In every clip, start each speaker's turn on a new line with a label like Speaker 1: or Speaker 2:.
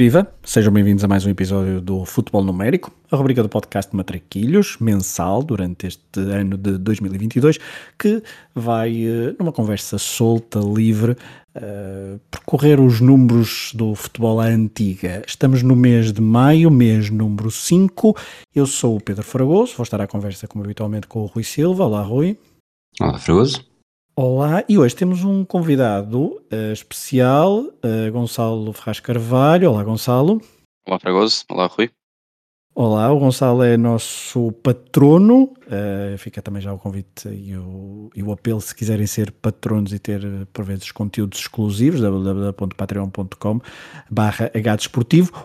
Speaker 1: Viva! Sejam bem-vindos a mais um episódio do Futebol Numérico, a rubrica do podcast Matraquilhos, mensal, durante este ano de 2022, que vai, eh, numa conversa solta, livre, uh, percorrer os números do futebol à antiga. Estamos no mês de maio, mês número 5. Eu sou o Pedro Fragoso, vou estar à conversa, como habitualmente, com o Rui Silva. Olá, Rui.
Speaker 2: Olá, Fragoso.
Speaker 1: Olá, e hoje temos um convidado uh, especial, uh, Gonçalo Ferraz Carvalho. Olá, Gonçalo.
Speaker 3: Olá, Fragoso. Olá, Rui.
Speaker 1: Olá, o Gonçalo é nosso patrono. Uh, fica também já o convite e o, e o, apelo se quiserem ser patronos e ter, por vezes, conteúdos exclusivos, www.patreon.com barra.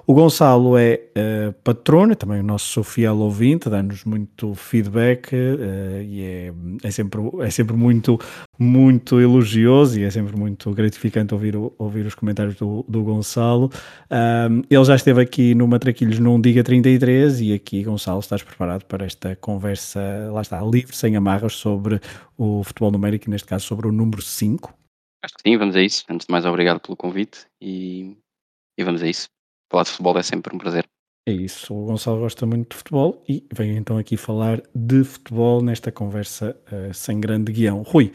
Speaker 1: O Gonçalo é uh, patrono, também o nosso fiel ouvinte, dá-nos muito feedback uh, e é, é, sempre, é sempre muito muito elogioso e é sempre muito gratificante ouvir, ouvir os comentários do, do Gonçalo. Um, ele já esteve aqui no Matraquilhos num Diga 33 e aqui, Gonçalo, estás preparado para esta conversa, lá está, livre, sem amarras, sobre o futebol numérico e neste caso sobre o número 5?
Speaker 3: Acho que sim, vamos a isso. Antes de mais, obrigado pelo convite e, e vamos a isso. Falar de futebol é sempre um prazer.
Speaker 1: É isso, o Gonçalo gosta muito de futebol e vem então aqui falar de futebol nesta conversa uh, sem grande guião. Rui,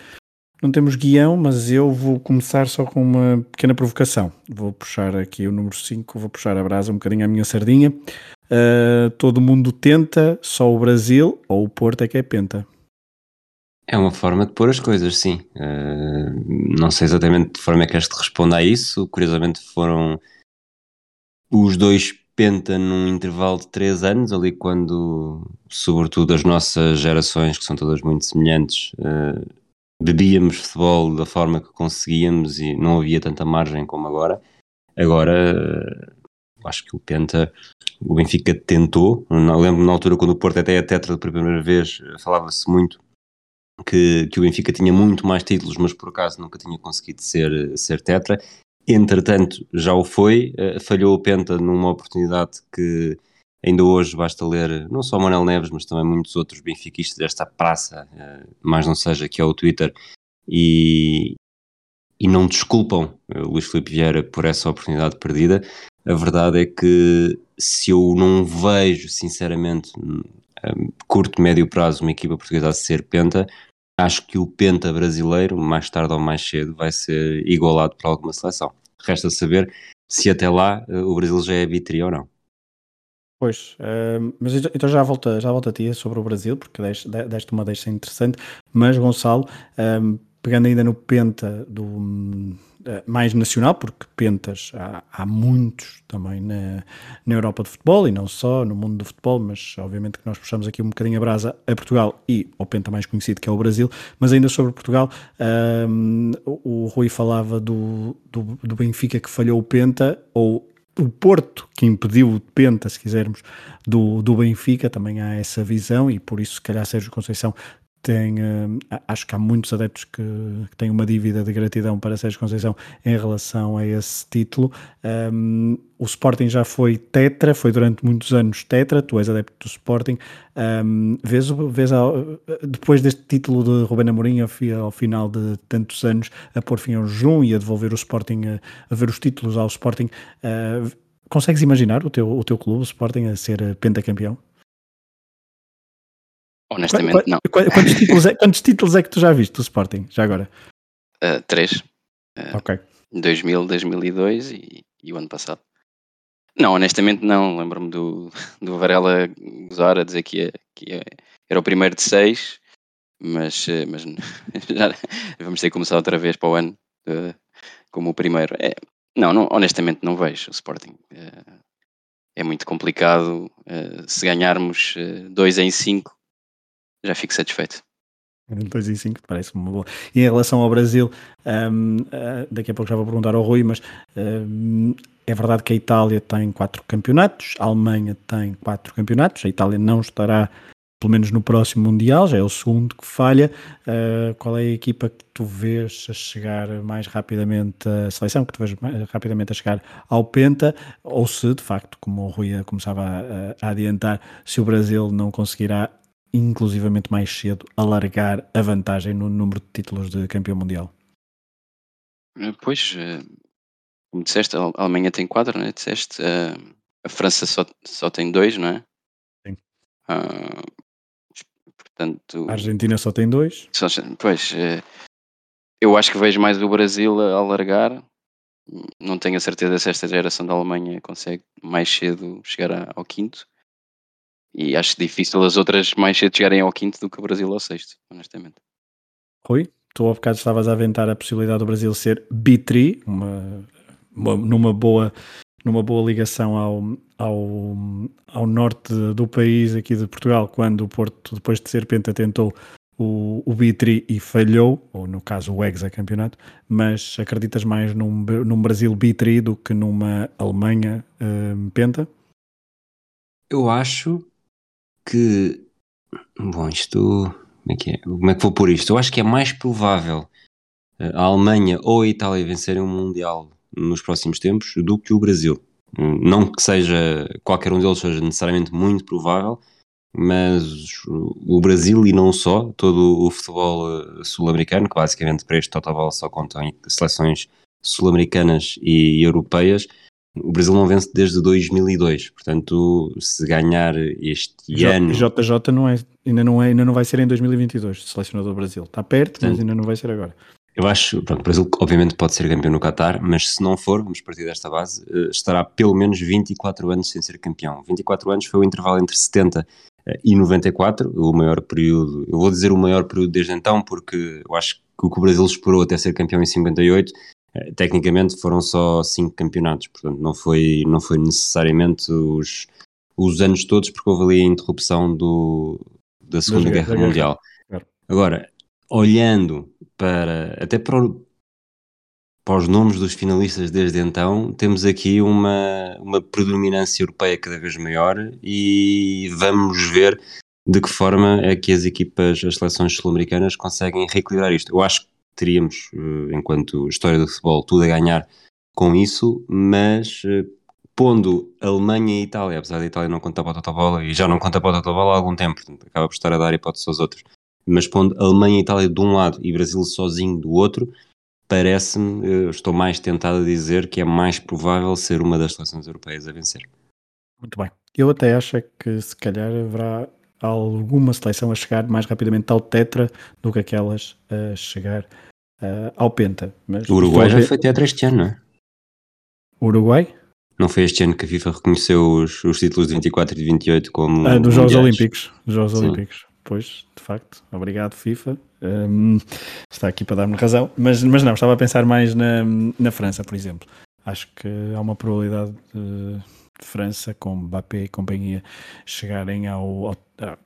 Speaker 1: não temos guião, mas eu vou começar só com uma pequena provocação. Vou puxar aqui o número 5, vou puxar a brasa um bocadinho à minha sardinha. Uh, todo mundo tenta, só o Brasil ou o Porto é que é penta.
Speaker 2: É uma forma de pôr as coisas, sim. Uh, não sei exatamente de forma é que este responde a isso. Curiosamente foram os dois penta num intervalo de 3 anos, ali quando, sobretudo, as nossas gerações, que são todas muito semelhantes, uh, bebíamos futebol da forma que conseguíamos e não havia tanta margem como agora. Agora, acho que o Penta, o Benfica tentou. lembro na altura quando o Porto até é tetra pela primeira vez, falava-se muito que, que o Benfica tinha muito mais títulos, mas por acaso nunca tinha conseguido ser, ser tetra. Entretanto, já o foi, eh, falhou o Penta numa oportunidade que Ainda hoje basta ler não só Manuel Neves, mas também muitos outros benfiquistas desta praça, eh, mais não seja, que é o Twitter, e, e não desculpam eh, Luís Filipe Vieira por essa oportunidade perdida. A verdade é que se eu não vejo, sinceramente, a curto, médio prazo, uma equipa portuguesa a ser penta, acho que o penta brasileiro, mais tarde ou mais cedo, vai ser igualado por alguma seleção. Resta saber se até lá eh, o Brasil já é vitria ou não.
Speaker 1: Pois, uh, mas então já volta, já volta a ti sobre o Brasil, porque deste, deste uma deixa interessante, mas Gonçalo, um, pegando ainda no penta do uh, mais nacional, porque pentas há, há muitos também na, na Europa de futebol e não só no mundo do futebol, mas obviamente que nós puxamos aqui um bocadinho a brasa a Portugal e ao penta mais conhecido que é o Brasil, mas ainda sobre Portugal, um, o, o Rui falava do, do, do Benfica que falhou o penta, ou o Porto, que impediu o Penta, se quisermos, do, do Benfica, também há essa visão e por isso, se calhar, Sérgio Conceição tem, uh, acho que há muitos adeptos que, que, têm uma dívida de gratidão para Sérgio Conceição em relação a esse título. Um, o Sporting já foi tetra, foi durante muitos anos tetra, tu és adepto do Sporting. Um, vês, vês depois deste título de Rubén Amorim, ao, final de tantos anos, a pôr fim ao jejum e a devolver o Sporting, a, a ver os títulos ao Sporting, uh, consegues imaginar o teu, o teu clube, o Sporting, a ser pentacampeão?
Speaker 3: Honestamente,
Speaker 1: não. Quantos títulos, é, quantos títulos é que tu já viste do Sporting, já agora?
Speaker 3: Uh, três.
Speaker 1: Uh, ok.
Speaker 3: 2000, 2002 e, e o ano passado. Não, honestamente não. Lembro-me do, do Varela gozar a dizer que, ia, que era o primeiro de seis, mas, eh, mas já vamos ter que começar outra vez para o ano uh, como o primeiro. É, não, não, honestamente não vejo o Sporting. Uh, é muito complicado. Uh, se ganharmos dois em cinco, já fico satisfeito.
Speaker 1: 2 e 5, parece uma boa. E em relação ao Brasil, um, uh, ah, daqui a pouco já vou perguntar ao Rui, mas um, é verdade que a Itália tem quatro campeonatos, a Alemanha tem quatro campeonatos, a Itália não estará, pelo menos no próximo Mundial, já é o segundo que falha. Uh, qual é a equipa que tu vês a chegar mais rapidamente, a seleção que tu vês rapidamente a chegar ao Penta, ou se de facto, como o Rui começava a, a adiantar, se o Brasil não conseguirá inclusivamente mais cedo, alargar a vantagem no número de títulos de campeão mundial?
Speaker 3: Eh, pois, eh, como disseste, a Alemanha tem quatro, né? Disseste, uh, a França só, só tem dois, não é?
Speaker 1: Sim.
Speaker 3: Uh, portanto,
Speaker 1: a Argentina só tem dois.
Speaker 3: Só, pois, eu acho que vejo mais o Brasil a alargar. Não tenho a certeza se esta geração da Alemanha consegue mais cedo chegar ao quinto. E acho difícil as outras mais cedo chegarem ao quinto do que o Brasil ao sexto, honestamente.
Speaker 1: Rui, tu ao bocado estavas a aventar a possibilidade do Brasil ser B3, uma, uma, numa boa numa boa ligação ao, ao, ao norte do país aqui de Portugal, quando o Porto, depois de ser penta, tentou o, o B3 e falhou, ou no caso o Hexa campeonato, mas acreditas mais num, num Brasil B3 do que numa Alemanha um, penta?
Speaker 2: Eu acho que. Bom, isto. Como é que é? Como é que vou pôr isto? Eu acho que é mais provável eh, a Alemanha ou a Itália vencerem um Mundial nos próximos tempos do que o Brasil. Não que seja qualquer um deles seja necessariamente muito provável, mas o Brasil e não só, todo o futebol eh, sul-americano, que basicamente para este total só contam seleções sul-americanas e europeias, o Brasil não vence desde 2002, portanto, se ganhar este J ano.
Speaker 1: JJ não é, ainda, não é, ainda não vai ser em 2022, selecionador do Brasil. Está perto, portanto, mas ainda não vai ser agora.
Speaker 2: Eu acho, pronto, o Brasil obviamente pode ser campeão no Qatar, mas se não for, vamos partir desta base, eh, estará pelo menos 24 anos sem ser campeão. 24 anos foi o intervalo entre 70 eh, e 94, o maior período, eu vou dizer o maior período desde então, porque eu acho que o que o Brasil esperou até ser campeão em 58 eh, tecnicamente foram só cinco campeonatos, portanto não foi, não foi necessariamente os, os anos todos, porque houve ali a interrupção do, da Segunda Guerra, Guerra Mundial. Claro. Agora, olhando para até para, o, para os nomes dos finalistas desde então, temos aqui uma, uma predominância europeia cada vez maior e vamos ver de que forma é que as equipas, as seleções sul-americanas conseguem reequilibrar isto. Eu acho que teríamos, eh, enquanto história do futebol, tudo a ganhar com isso, mas eh, pondo Alemanha e Itália, apesar da Itália não contar para a bola e já não conta para a bola há algum tempo, portanto, acaba por estar a dar hipótese aos outros, mas pondo Alemanha e Itália de um lado e Brasil sozinho do outro, parece-me, eh, estou mais tentado a dizer que é mais provável ser uma das seleções europeias a vencer.
Speaker 1: Muito bem. Eu até acho que se calhar haverá alguma seleção a chegar mais rapidamente ao Tetra do que aquelas a chegar uh, ao Penta.
Speaker 2: Mas o Uruguai já foi tetra este ano, não é?
Speaker 1: Uruguai?
Speaker 2: Não foi este ano que a FIFA reconheceu os, os títulos de 24 e de 28 como.
Speaker 1: Ah, dos Jogos Olímpicos. Dos Jogos Sim. Olímpicos. Pois, de facto. Obrigado, FIFA. Um, está aqui para dar-me razão. Mas, mas não, estava a pensar mais na, na França, por exemplo. Acho que há uma probabilidade de, de França, com Mbappé e companhia, chegarem ao, ao, ao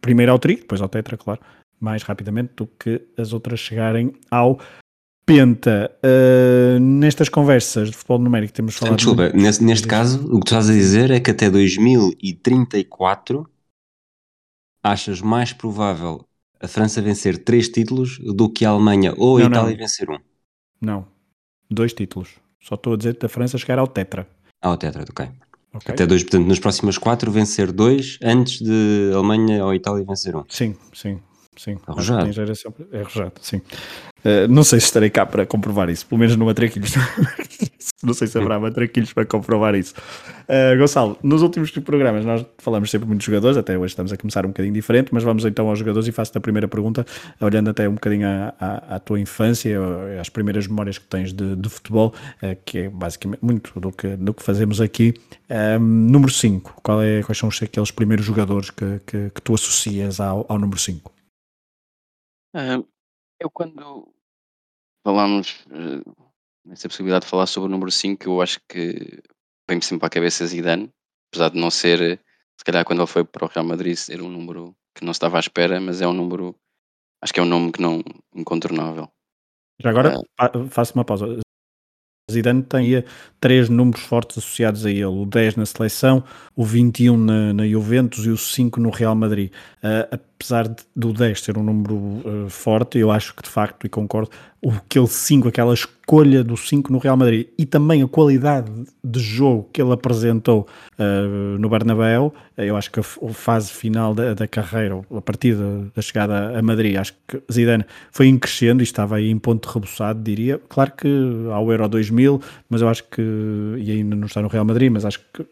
Speaker 1: primeiro ao tri, depois ao tetra, claro mais rapidamente do que as outras chegarem ao Penta. Uh, nestas conversas de futebol numérico temos falado.
Speaker 2: Desculpa, muito... neste, neste caso, o que tu estás a dizer é que até 2034 achas mais provável a França vencer três títulos do que a Alemanha ou a não, Itália não. vencer um?
Speaker 1: Não, dois títulos. Só estou a dizer que a França chegar ao Tetra.
Speaker 2: Ao Tetra, ok. okay. Até dois, portanto, nas próximas quatro vencer dois antes de Alemanha ou Itália vencer um.
Speaker 1: Sim, sim. Sim,
Speaker 2: arrojado.
Speaker 1: Geração, é arrojado, sim. Uh, não sei se estarei cá para comprovar isso, pelo menos no Matraquilhos. não sei se haverá Matraquilhos para comprovar isso. Uh, Gonçalo, nos últimos programas nós falamos sempre muito de jogadores, até hoje estamos a começar um bocadinho diferente, mas vamos então aos jogadores e faço-te a primeira pergunta, olhando até um bocadinho à, à, à tua infância, às primeiras memórias que tens de, de futebol, uh, que é basicamente muito do que, do que fazemos aqui. número 5, qual é, quais são os, aqueles primeiros jogadores que, que, que tu associas ao, ao número 5?
Speaker 3: Eu quando falamos, eh, nessa possibilidade de falar sobre o número 5, eu acho que vem-me sempre à cabeça Zidane, apesar de não ser, se calhar quando ele foi para o Real Madrid, ser um número que não estava à espera, mas é um número, acho que é um nome que não incontornável.
Speaker 1: Já agora, faço uma pausa. Zidane tem, três números fortes associados a ele: o 10 na seleção, o 21 na, na Juventus e o 5 no Real Madrid. Uh, apesar de, do 10 ser um número uh, forte, eu acho que de facto, e concordo, aquele 5, aquela escolha do 5 no Real Madrid e também a qualidade de jogo que ele apresentou uh, no Bernabéu, eu acho que a fase final da, da carreira, a partir da, da, chegada a Madrid, acho que Zidane foi em crescendo e estava aí em ponto rebuçado, diria. Claro que ao Euro 2000, mas eu acho que, e ainda não está no Real Madrid, mas acho que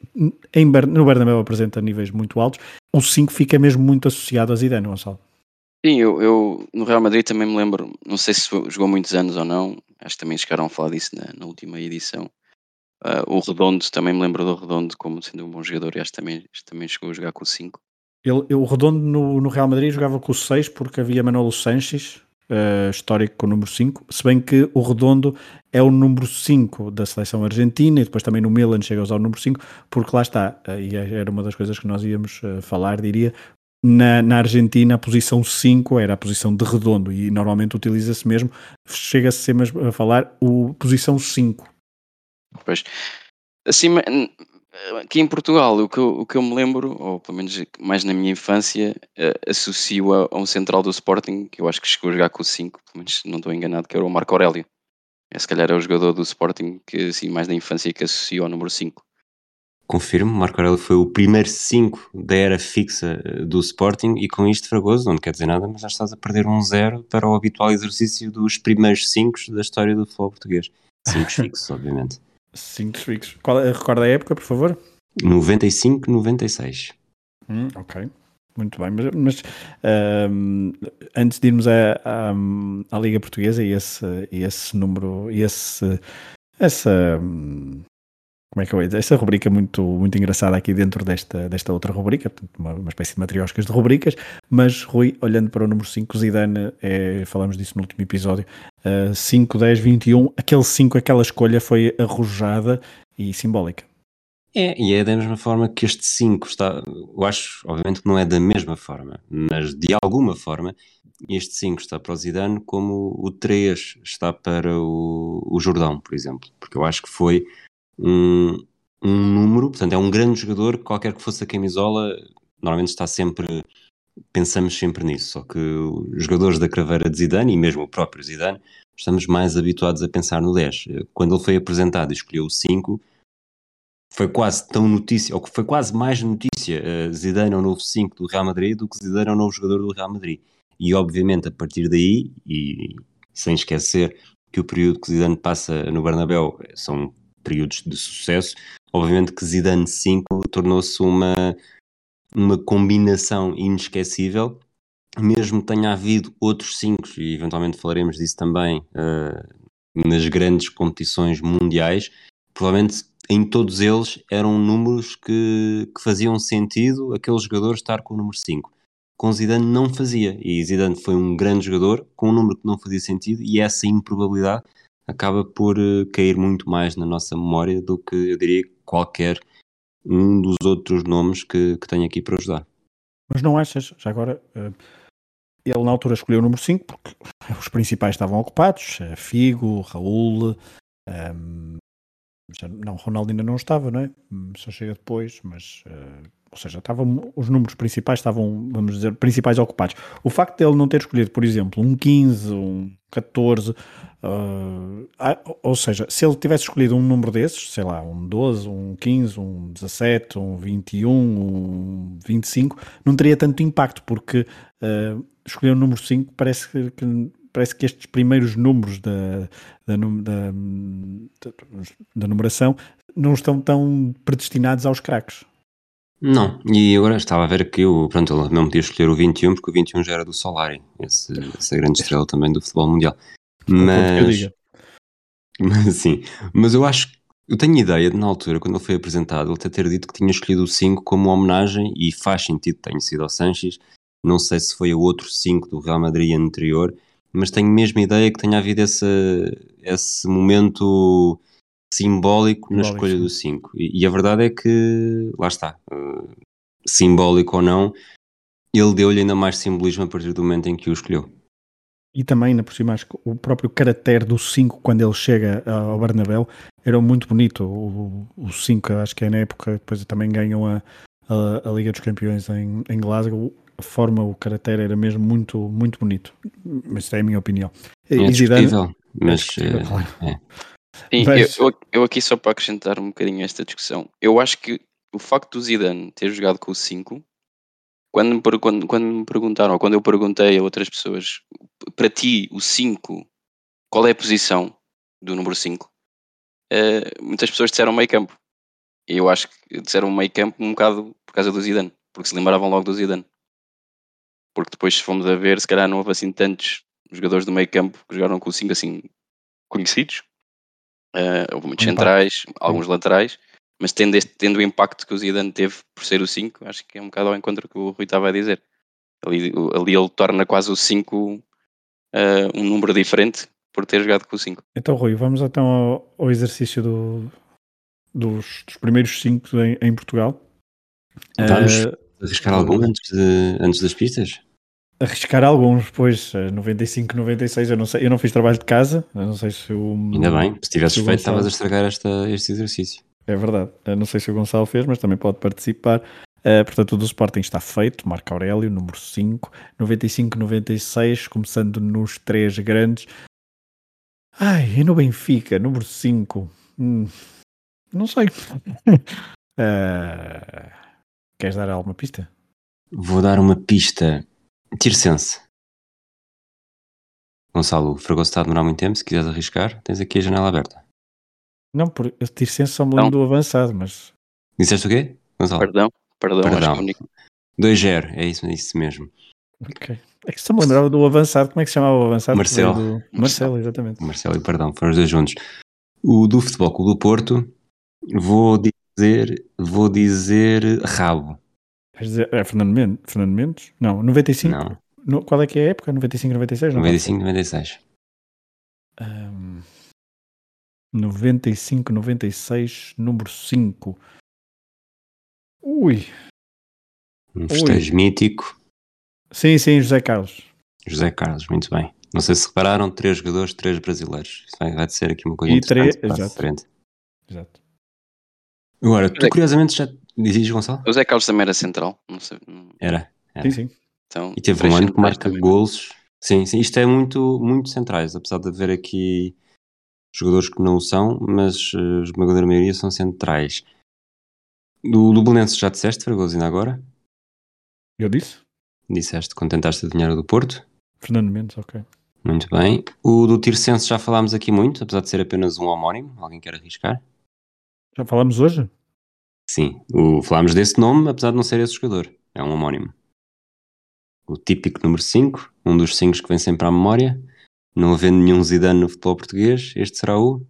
Speaker 1: em, no Bernabéu apresenta níveis muito altos. O 5 fica mesmo muito associado a Zidane, Gonçalo.
Speaker 3: Sim, eu, eu no Real Madrid também me lembro, não sei se jogou muitos anos ou não, acho que também chegaram a falar disso na, na última edição. Uh, o Redondo, também me lembro do Redondo como sendo um bom jogador e acho que também, também chegou a jogar com o 5.
Speaker 1: Ele, o Redondo no, no, Real Madrid jogava com o 6 porque havia Manolo Sanches, uh, histórico com o número 5, se bem que o Redondo é o número 5 da seleção argentina e depois também no Milan chega a usar o número 5, porque lá está, uh, e é, era uma das coisas que nós íamos falar, diria, na, na, Argentina a posição 5 era a posição de redondo e normalmente utiliza-se mesmo, chega-se sempre a falar o posição 5.
Speaker 3: Pois, assim, aqui em Portugal, o que, eu, o que eu me lembro, ou pelo menos mais na minha infância, uh, associo a, a, um central do Sporting, que eu acho que chegou a jogar com o 5, pelo menos não estou enganado, que era o Marco Aurélio. É, se calhar é o jogador do Sporting que assim, mais na infância que associo ao número 5.
Speaker 2: Confirmo, Marco Aurélio foi o primeiro 5 da era fixa eh, do Sporting e com isto Fragoso, não quer dizer nada, mas já estás a perder um zero para o habitual exercício dos primeiros 5 da história do futebol português. 5 fixos, obviamente.
Speaker 1: 5 fixos. Qual, é, recorda a época, por favor?
Speaker 2: 95, 96.
Speaker 1: Hum, ok, muito bem. Mas, mas um, antes de irmos à, à, à, Liga Portuguesa e esse, esse número, esse, essa como é que eu ia? Essa rubrica muito, muito engraçada aqui dentro desta, desta outra rubrica, uma, uma espécie de matrioscas de rubricas, mas Rui, olhando para o número 5, Zidane, é, falamos disso no último episódio, uh, 5, 10, 21, aquele 5, aquela escolha foi arrojada e simbólica.
Speaker 2: É, e é da mesma forma que este 5 está, eu acho, obviamente que não é da mesma forma, mas de alguma forma este 5 está para o Zidane como o 3 está para o, o Jordão, por exemplo, porque eu acho que foi um, um número, portanto é um grande jogador, qualquer que fosse a camisola, normalmente está sempre, pensamos sempre nisso, só que os jogadores da craveira de Zidane, e mesmo o próprio Zidane, estamos mais habituados a pensar no 10. Quando ele foi apresentado e escolheu o 5, foi quase tão notícia, ou foi quase mais notícia, uh, Zidane é o novo 5 do Real Madrid do que Zidane é o novo jogador do Real Madrid. E obviamente a partir daí, e sem esquecer que o período que Zidane passa no Bernabéu são períodos de sucesso. Obviamente que Zidane 5 tornou-se uma, uma combinação inesquecível, mesmo que tenha havido outros 5, e eventualmente falaremos disso também uh, nas grandes competições mundiais, provavelmente em todos eles eram números que, que faziam sentido aquele jogador estar com o número 5. Com Zidane não fazia, e Zidane foi um grande jogador com um número que não fazia sentido, e essa improbabilidade acaba por uh, cair muito mais na nossa memória do que eu diria qualquer um dos outros nomes que, que tenho aqui para ajudar.
Speaker 1: Mas não achas, já agora, uh, ele na altura escolheu o número 5 porque os principais estavam ocupados, uh, Figo, Raul, um, já, não, Ronaldo ainda não estava, não é? Hum, só chega depois, mas ou seja, estavam, os números principais estavam, vamos dizer, principais ocupados. O facto de ele não ter escolhido, por exemplo, um 15, um 14, Uh, ou seja, se ele tivesse escolhido um número desses, sei lá, um 12, um 15, um 17, um 21, um 25, não teria tanto impacto, porque uh, escolher o número 5 parece que, parece que estes primeiros números da, da, da, da numeração não estão tão predestinados aos craques.
Speaker 2: Não, e agora estava a ver que eu, pronto, ele não podia escolher o 21 porque o 21 já era do Solari, esse, essa grande estrela também do futebol mundial. Mas, mas sim, mas eu acho eu tenho ideia de, na altura, quando ele foi apresentado, ele ter dito que tinha escolhido o 5 como homenagem e faz sentido que tenha sido ao Sanches. Não sei se foi o outro 5 do Real Madrid anterior, mas tenho mesmo ideia que tenha havido esse, esse momento simbólico na escolha do 5. E, e, a verdade é que, lá está, uh, simbólico ou não, ele deu-lhe ainda mais simbolismo a partir do momento em que o escolheu.
Speaker 1: E também, na por cima, acho que o próprio caráter do 5, quando ele chega ao Bernabéu, era muito bonito. O 5, acho que é na época, depois também ganham a, a, a Liga dos Campeões em, em Glasgow. A forma, o caráter era mesmo muito, muito bonito. Mas isso é a minha opinião.
Speaker 2: É
Speaker 1: E Zidane-
Speaker 2: mas
Speaker 1: discutível,
Speaker 2: eh,
Speaker 1: claro.
Speaker 2: é.
Speaker 3: Sim,
Speaker 1: Mas-
Speaker 3: eu, eu- aqui só para acrescentar um bocadinho esta discussão, eu acho que o facto do Zidane ter jogado com o 5, quando me, quando, quando me perguntaram, ou quando eu perguntei a outras pessoas, para ti, o 5, qual é a posição do número 5? Eh, muitas pessoas disseram meio campo. E eu acho que disseram meio campo um bocado por causa do Zidane, porque se lembravam logo do Zidane. Porque depois, se fomos a ver, se calhar não houve assim tantos jogadores do meio campo que jogaram com o 5 assim conhecidos. Eh, houve muitos
Speaker 1: Um impacto.
Speaker 3: centrais, alguns laterais, mas tendo, este- tendo o impacto que o Zidane teve por ser o 5, acho que é um bocado ao encontro que o Rui estava a dizer. Ali, ali ele torna quase o 5 eh, um número diferente por ter jogado com o 5.
Speaker 1: Então, Rui, vamos então ao, ao exercício do- dos, dos primeiros 5 em, em Portugal.
Speaker 2: Vamos.
Speaker 1: Eh,
Speaker 2: Arriscar algum antes, de, antes das pistas?
Speaker 1: Arriscar alguns, pois, eh, 95, 96, eu não sei, eu não fiz trabalho de casa, não sei se o...
Speaker 2: Ainda bem, se tivesses feito, estavas a estragar esta, este exercício.
Speaker 1: É verdade. Eu não sei se o Gonçalo fez, mas também pode participar. Eh, portanto, o do Sporting está feito. Marco Aurélio, número 5. 95, 96, começando nos três grandes. Ai, e no Benfica, número 5. Hum, não sei. Eh, queres dar alguma pista?
Speaker 2: Vou dar uma pista. Tirsense. Gonçalo, o Fragoso está a demorar muito tempo. Se quiseres arriscar, tens aqui a janela aberta.
Speaker 1: Não, por eu Tircense só me lembro do avançado, mas.
Speaker 2: Disseste o quê, Gonçalo?
Speaker 3: Perdão, perdão, acho
Speaker 2: Perdão.
Speaker 3: que é o único.
Speaker 2: 2-0, é isso, é isso mesmo.
Speaker 1: Ok. É que só me lembrava do avançado. Como é que se chamava o avançado?
Speaker 2: Marcelo.
Speaker 1: Que Do... Marcelo, exatamente.
Speaker 2: Marcelo e perdão, foram os dois juntos. O do Futebol Clube do Porto, vou dizer, vou dizer rabo.
Speaker 1: Queres dizer, é Fernando Mendes? Fernando Mendes? Não, 95.
Speaker 2: Não,
Speaker 1: No- qual é que é a época? 95, 96? Não pode
Speaker 2: 95, 96.
Speaker 1: ser. Ahm, 95, 96, número 5. Ui.
Speaker 2: Um festejo mítico.
Speaker 1: Sim, sim, José Carlos.
Speaker 2: José Carlos, muito bem. Não sei se repararam, três jogadores, três brasileiros. Isso vai, vai ser aqui uma coisa
Speaker 1: E
Speaker 2: interessante.
Speaker 1: três- exato.
Speaker 2: frente.
Speaker 1: Exato.
Speaker 2: Agora, tu
Speaker 3: José-
Speaker 2: curiosamente já dizes, Gonçalo?
Speaker 3: O Zé Carlos também era central, não sei.
Speaker 2: Era. É.
Speaker 1: Sim, sim.
Speaker 3: Então,
Speaker 2: E teve um ano que marca
Speaker 3: também.
Speaker 2: golos. Sim, sim, isto é muito, muito centrais, apesar de haver aqui jogadores que não o são, mas eh, a esmagadora maioria são centrais. Do, do Belenenses já disseste, Fragoso, ainda agora?
Speaker 1: Eu disse?
Speaker 2: Disseste quando tentaste adivinhar o do Porto.
Speaker 1: Fernando Mendes, ok.
Speaker 2: Muito bem. O do Tirsense já falámos aqui muito, apesar de ser apenas um homónimo. Alguém quer arriscar?
Speaker 1: Já falámos hoje?
Speaker 2: Sim, o, falámos desse nome, apesar de não ser esse jogador. É um homónimo. O típico número 5, um dos 5 que vem sempre à memória. Não havendo nenhum Zidane no futebol português, este será o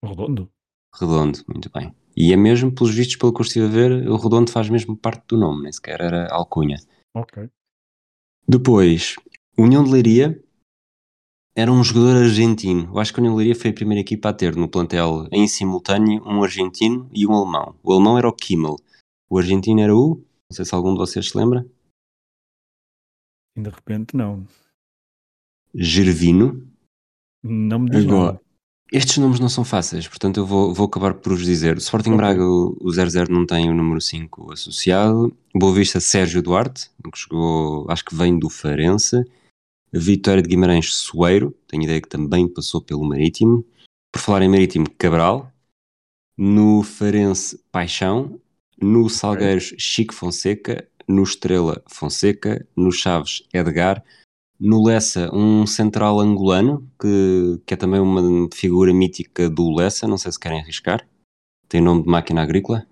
Speaker 1: Redondo.
Speaker 2: Redondo. Muito bem. E é mesmo, pelos vistos, pelo que eu estive a ver, o Redondo faz mesmo parte do nome, nem sequer era alcunha.
Speaker 1: Ok.
Speaker 2: Depois, União de Leiria era um jogador argentino. Eu acho que a União de Leiria foi a primeira equipa a ter no plantel em simultâneo um argentino e um alemão. O alemão era o Kimmel. O argentino era o. Não sei se algum de vocês se lembra.
Speaker 1: De repente, não.
Speaker 2: Gervino.
Speaker 1: Não me diz
Speaker 2: Agora,
Speaker 1: nada.
Speaker 2: estes nomes não são fáceis, portanto eu vou, vou acabar por vos dizer. O Sporting
Speaker 1: Ok.
Speaker 2: Braga, o o 00 não tem o número 5 associado. Boa Vista, Sérgio Duarte, que jogou, acho que vem do Farense. Vitória de Guimarães, Soeiro, tenho ideia que também passou pelo Marítimo. Por falar em Marítimo, Cabral. No Farense, Paixão. No Salgueiros, Chico Fonseca. No Estrela, Fonseca. No Chaves, Edgar. No Lessa, um central angolano, que, que é também uma figura mítica do Lessa, não sei se querem arriscar. Tem nome de máquina agrícola.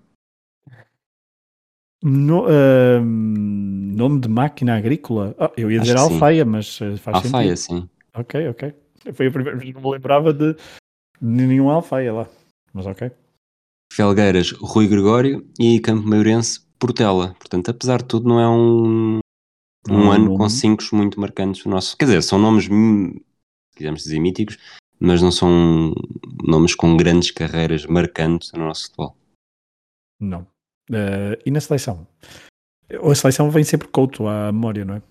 Speaker 1: No- ahm, nome de máquina agrícola? Ah, eu ia
Speaker 2: Acho
Speaker 1: dizer
Speaker 2: que sim.
Speaker 1: alfaia, mas eh, faz
Speaker 2: Alfaia,
Speaker 1: sentido.
Speaker 2: sim.
Speaker 1: Ok, ok. Foi a primeira vez que não me lembrava de, nenhum alfaia lá. Mas ok.
Speaker 2: Felgueiras, Rui Gregório e Campo Maiorense, Portela. Portanto, apesar de tudo, não é um, um
Speaker 1: é um
Speaker 2: ano
Speaker 1: nome.
Speaker 2: com cinco muito marcantes no nosso. Quer dizer, são nomes, hum, se quisermos dizer, míticos, mas não são nomes com grandes carreiras marcantes no nosso futebol.
Speaker 1: Não. Eh, e na seleção? Ou a seleção vem sempre Couto à memória, não é?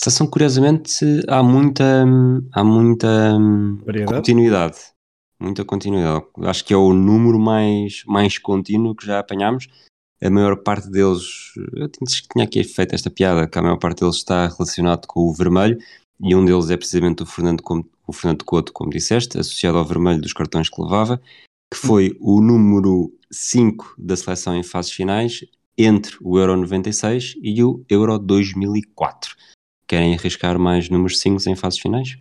Speaker 2: Seleção, curiosamente, há muita, há muita hum,
Speaker 1: Variedade?
Speaker 2: continuidade. muita continuidade. Acho que é o número mais, mais contínuo que já apanhámos. A maior parte deles, eu tinha aqui feito esta piada, que a maior parte deles está relacionado com o vermelho, e um deles é precisamente o Fernando, o Fernando Couto, como disseste, associado ao vermelho dos cartões que levava, que foi o número 5 da seleção em fases finais entre o Euro 96 e o Euro 2004. Querem arriscar mais números 5 em fases finais?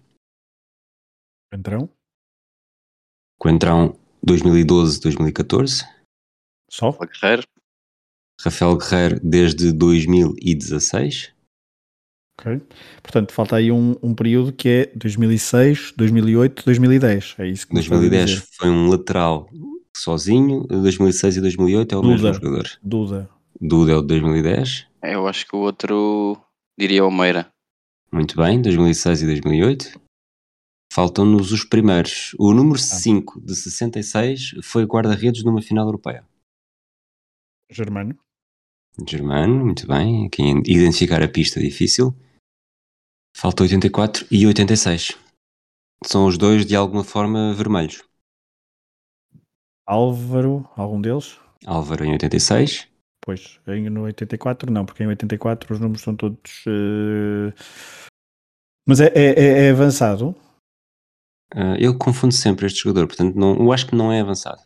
Speaker 1: Entrão?
Speaker 2: Coentrão 2012, 2014.
Speaker 1: Só?
Speaker 3: Guerreiro.
Speaker 2: Rafael Guerreiro desde 2016.
Speaker 1: Ok. Portanto, falta aí um, um período que é 2006, 2008, 2010. É isso que
Speaker 2: 2010 foi um lateral sozinho, 2006 e 2008 é o
Speaker 1: Duda.
Speaker 2: mesmo jogador.
Speaker 1: Duda.
Speaker 2: Duda é o de 2010.
Speaker 3: Eu acho que o outro diria o Meira.
Speaker 2: Muito bem, 2006 e 2008. Faltam-nos os primeiros. O número 5 de 66 foi guarda-redes numa final europeia.
Speaker 1: Germano.
Speaker 2: Germano, muito bem. Aqui identificar a pista difícil. Falta 84 e 86. São os dois de alguma forma vermelhos.
Speaker 1: Álvaro, algum deles?
Speaker 2: Álvaro em 86.
Speaker 1: Pois, em no 84 não, porque em 84 os números são todos. eh, Mas é, é, é- é avançado.
Speaker 2: Ah, eu confundo sempre este jogador, portanto não, eu acho que não é avançado.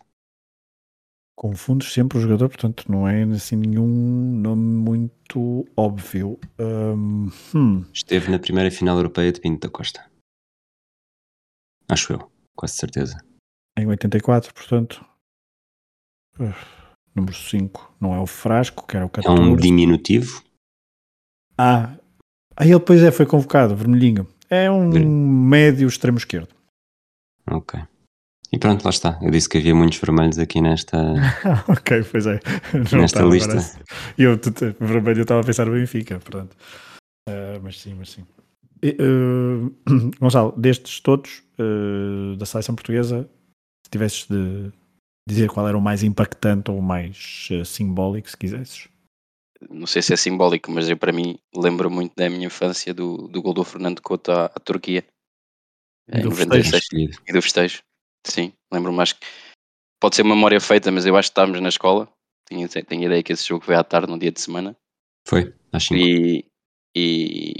Speaker 1: Confundes sempre o jogador, portanto não é assim nenhum nome muito óbvio. Hum, hum,
Speaker 2: Esteve na primeira final europeia de Pinto da Costa. Acho eu, quase certeza.
Speaker 1: em 84, portanto. uh, número 5 não é o Frasco, que era o
Speaker 2: É
Speaker 1: 14.
Speaker 2: um diminutivo.
Speaker 1: Ah, aí ele depois é, foi convocado, vermelhinho. É um
Speaker 2: Ver-
Speaker 1: médio extremo esquerdo.
Speaker 2: Ok. E pronto, lá está. Eu disse que havia muitos vermelhos aqui nesta,
Speaker 1: ok, pois é. Não
Speaker 2: nesta lista.
Speaker 1: agora. Eu, tu- tu- vermelho, eu estava a pensar no Benfica, portanto. Ah, mas sim, mas sim. E, eh, Gonçalo, destes todos eh, da seleção portuguesa, se tivesses de dizer qual era o mais impactante ou o mais simbólico, se quisesses.
Speaker 3: Não sei se é simbólico, mas eu para mim lembro muito da minha infância do, do gol do Fernando Couto à, à Turquia. Em
Speaker 1: Do
Speaker 3: 96.
Speaker 2: Escolhido.
Speaker 3: E do festejo. Sim, lembro-me mais que pode ser uma memória feita, mas eu acho que estávamos na escola. Tenho, tenho ideia que esse jogo foi à tarde, num dia de semana.
Speaker 2: Foi, às 5.
Speaker 3: E, e,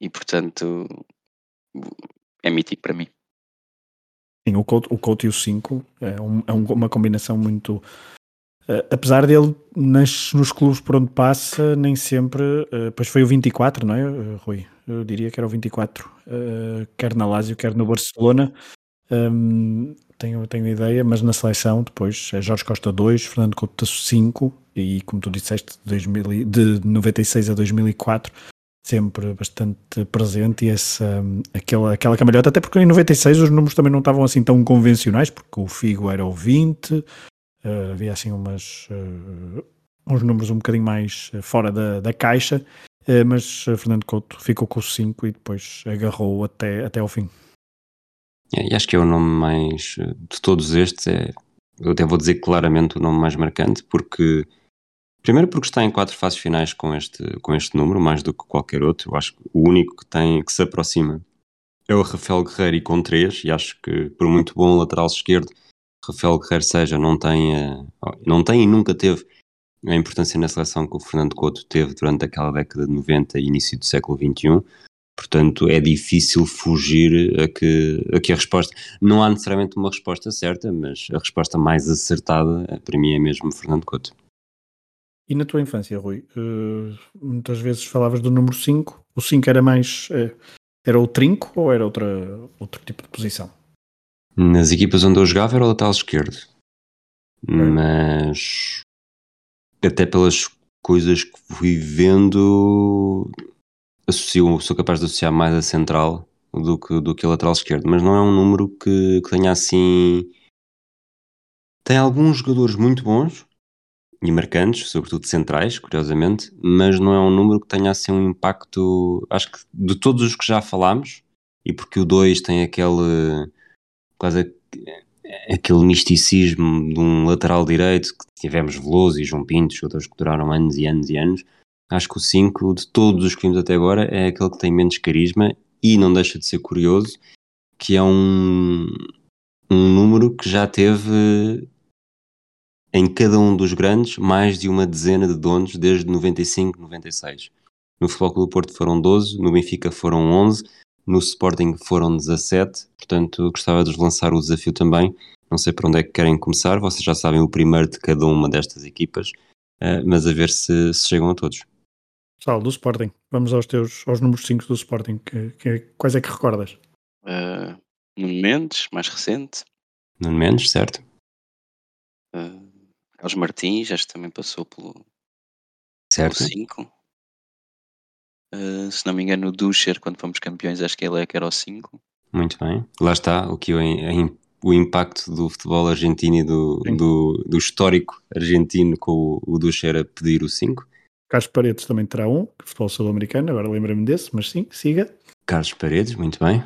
Speaker 3: e portanto é mítico para mim.
Speaker 1: Sim, o Couto, o Couto e o 5 é, um- é um- uma combinação muito. eh, apesar dele, nas, nos clubes por onde passa, nem sempre. eh, pois foi o 24, não é, Rui? Eu diria que era o 24, eh, quer na Lazio, quer no Barcelona. Hum, tenho, tenho ideia, mas na seleção depois é Jorge Costa 2, Fernando Couto 5 e, como tu disseste, de, 2000 e- de 96 a 2004 sempre bastante presente e essa, aquela, aquela camalhota, até porque em 96 os números também não estavam assim tão convencionais, porque o Figo era o 20, eh, havia assim umas, eh, uns números um bocadinho mais eh, fora da, da caixa, mas Fernando Couto ficou com o 5 e depois agarrou até, até ao fim.
Speaker 2: E acho que é o nome mais. eh, De todos estes, é, eu até vou dizer claramente o nome mais marcante, porque. Primeiro, porque está em quatro fases finais com este, com este número, mais do que qualquer outro. Eu acho que o único que, tem, que se aproxima é o Rafael Guerreiro e com três, e acho que, por muito bom lateral esquerdo Rafael Guerreiro seja, não tem, eh, não tem e nunca teve a importância na seleção que o Fernando Couto teve durante aquela década de 90 e início do século XXI. Portanto, é difícil fugir a que, a que a resposta. Não há necessariamente uma resposta certa, mas a resposta mais acertada para mim é mesmo Fernando Couto.
Speaker 1: E na tua infância, Rui, eh, muitas vezes falavas do número 5, o 5 era mais, eh, era o trinco ou era outra, outro tipo de posição?
Speaker 2: Nas equipas onde eu jogava era o lateral esquerdo, mas até pelas coisas que fui vendo, associo, sou capaz de associar mais a central do que, do que a lateral esquerdo, mas não é um número que, que tenha assim. Tem alguns jogadores muito bons e marcantes, sobretudo centrais, curiosamente, mas não é um número que tenha assim um impacto. Acho que de todos os que já falámos, e porque o 2 tem aquele quase aquele misticismo de um lateral direito que tivemos Veloso e João Pinto, jogadores que duraram anos e anos e anos. Acho que o 5 de todos os que vimos até agora é aquele que tem menos carisma e não deixa de ser curioso, que é um, um número que já teve em cada um dos grandes mais de uma dezena de donos desde 95, 96. No Futebol do Porto foram 12, no Benfica foram 11, no Sporting foram 17, portanto gostava de lançar o desafio também. Não sei para onde é que querem começar, vocês já sabem o primeiro de cada uma destas equipas, uh, mas a ver se, se chegam a todos.
Speaker 1: Sal, do Sporting, vamos aos teus aos números 5 do Sporting, que, que, quais é que recordas?
Speaker 3: Uh, Nuno Mendes, mais recente.
Speaker 2: Nuno Mendes, certo.
Speaker 3: Uh, Carlos Martins, acho que também passou pelo
Speaker 2: Certo.
Speaker 3: 5. Uh, se não me engano, o Duscher, quando fomos campeões, acho que ele é que era o 5.
Speaker 2: Muito bem. Lá está o que o, o impacto do futebol argentino e do, do, do, histórico argentino com o, o Duscher a pedir o 5.
Speaker 1: Carlos Paredes também terá um, que é futebol sul-americano, agora lembra-me desse, mas sim, siga.
Speaker 2: Carlos Paredes, muito bem.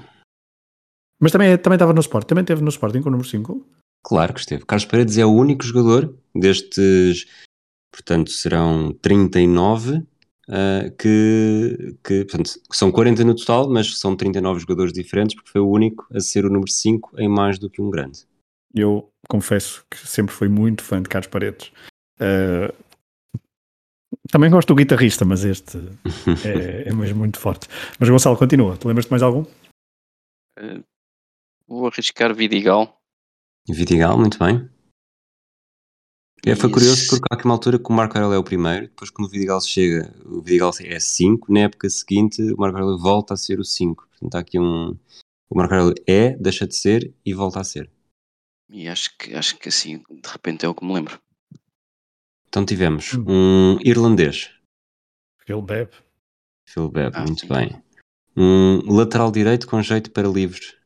Speaker 1: Mas também, também estava no Sport, também teve no Sporting com o número 5?
Speaker 2: Claro que esteve. Carlos Paredes é o único jogador destes, portanto, serão 39, uh, que, que portanto, são 40 no total, mas são 39 jogadores diferentes, porque foi o único a ser o número 5 em mais do que um grande.
Speaker 1: Eu confesso que sempre fui muito fã de Carlos Paredes. Uh, também gosto do guitarrista, mas este é, é, mesmo muito forte. Mas Gonçalo, continua. Tu lembras-te mais algum?
Speaker 3: Uh, vou arriscar Vidigal.
Speaker 2: Vidigal, muito bem. É, foi curioso porque há aqui uma altura que o Marco Aurélio é o primeiro, depois quando o Vidigal chega, o Vidigal é 5, na época seguinte o Marco Aurélio volta a ser o 5. Portanto há aqui um... O Marco Aurélio é, deixa de ser e volta a ser.
Speaker 3: E acho que, acho que assim, de repente é o que me lembro.
Speaker 2: Então tivemos hum. um irlandês.
Speaker 1: Phil Bebb.
Speaker 2: Phil Bebb, ah, muito sim. bem. Um lateral direito com jeito para livres.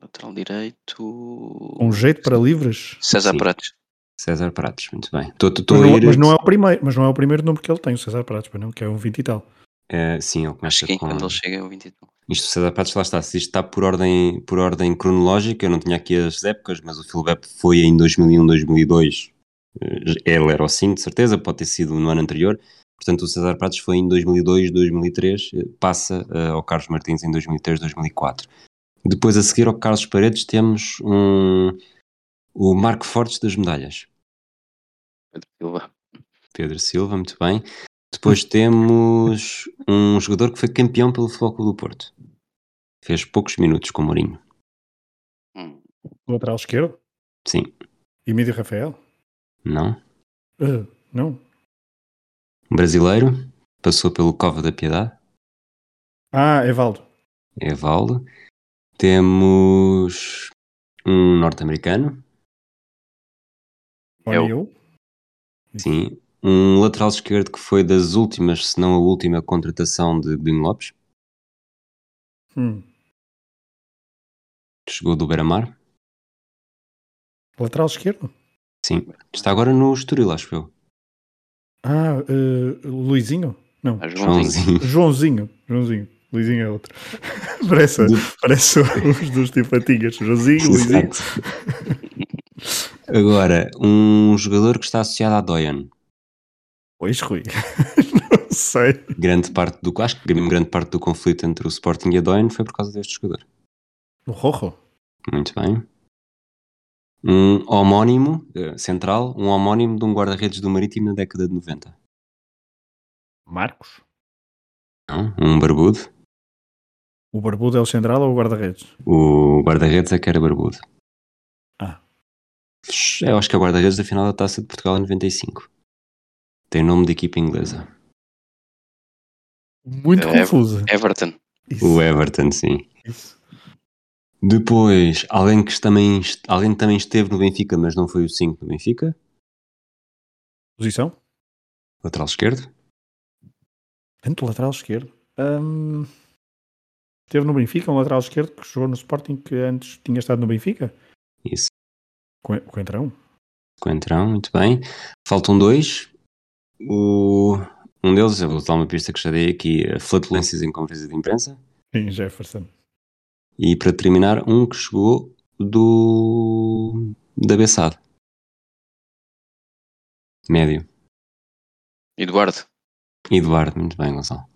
Speaker 3: Lateral direito.
Speaker 1: Com jeito para livres?
Speaker 3: César sim. Pratos.
Speaker 2: César Pratos, muito bem. Tô, tô, tô
Speaker 1: mas, não, ir... mas, não, é o primeiro, mas não é o primeiro nome que ele tem, o César Pratos, não, que é um 20 e tal.
Speaker 2: É, sim, ele começa
Speaker 3: Acho que
Speaker 2: com...
Speaker 3: quando ele chega é o 20 e tal.
Speaker 2: Isto, o César Pratos, lá está. Se isto está por ordem, por ordem cronológica, eu não tinha aqui as épocas, mas o Philbep foi em 2001, 2002. Eh, ele era o 5, de certeza, pode ter sido no ano anterior. Portanto, o César Pratos foi em 2002, 2003, eh, passa uh, ao Carlos Martins em 2003, 2004. Depois, a seguir ao Carlos Paredes, temos um, o Marco Fortes das medalhas.
Speaker 3: Pedro Silva.
Speaker 2: Pedro Silva, muito bem. Depois temos um jogador que foi campeão pelo Futebol Clube do Porto. Fez poucos minutos com o Mourinho.
Speaker 3: Hum.
Speaker 1: Lateral esquerdo?
Speaker 2: Sim.
Speaker 1: Emílio Rafael?
Speaker 2: Não.
Speaker 1: Uh, não.
Speaker 2: Um brasileiro. Passou pelo Cova da Piedade.
Speaker 1: Ah, Evaldo.
Speaker 2: Evaldo. Temos um norte-americano.
Speaker 1: É o...
Speaker 2: Sim. Um lateral esquerdo que foi das últimas, se não a última contratação de Godinho Lopes.
Speaker 1: Hum.
Speaker 2: Chegou do Beira-Mar.
Speaker 1: Lateral esquerdo?
Speaker 2: Sim. Está agora no Estoril, acho eu.
Speaker 1: Ah, uh, Luizinho? Não.
Speaker 3: Ah, Joãozinho.
Speaker 1: Joãozinho. Joãozinho. Luizinho é outro. parece, Do... parece os dos tipo patinhas. Joãozinho, Luizinho.
Speaker 2: Agora, um jogador que está associado à Doyen.
Speaker 1: Pois, Rui. Não sei.
Speaker 2: Grande parte do, acho que grande parte do conflito entre o Sporting e a Doyen foi por causa deste jogador.
Speaker 1: O Rojo.
Speaker 2: Muito bem. Um homónimo, uh, central, um homónimo de um guarda-redes do Marítimo na década de 90.
Speaker 1: Marcos?
Speaker 2: Não, um barbudo.
Speaker 1: O barbudo é o central ou o guarda-redes?
Speaker 2: O guarda-redes é que era barbudo.
Speaker 1: Ah.
Speaker 2: Eu acho que é o guarda-redes da final da Taça de Portugal em 95. Tem nome de equipa inglesa.
Speaker 1: Muito é, confuso.
Speaker 3: Everton.
Speaker 2: Isso. O Everton, sim. Isso. Depois, alguém que, também, alguém que também esteve no Benfica, mas não foi o 5 do Benfica.
Speaker 1: Posição?
Speaker 2: Lateral esquerdo.
Speaker 1: Tanto lateral esquerdo. Hum... Teve no Benfica, um lateral esquerdo que jogou no Sporting que antes tinha estado no Benfica?
Speaker 2: Isso.
Speaker 1: Co Coentrão?
Speaker 2: Coentrão, muito bem. Faltam dois. O... Um deles, eu vou dar uma pista que já dei aqui, flatulências em conferência de imprensa.
Speaker 1: Sim, Jefferson.
Speaker 2: E para terminar, um que chegou do... da Bessade. Médio.
Speaker 3: Eduardo.
Speaker 2: Eduardo, muito bem, Gonçalo.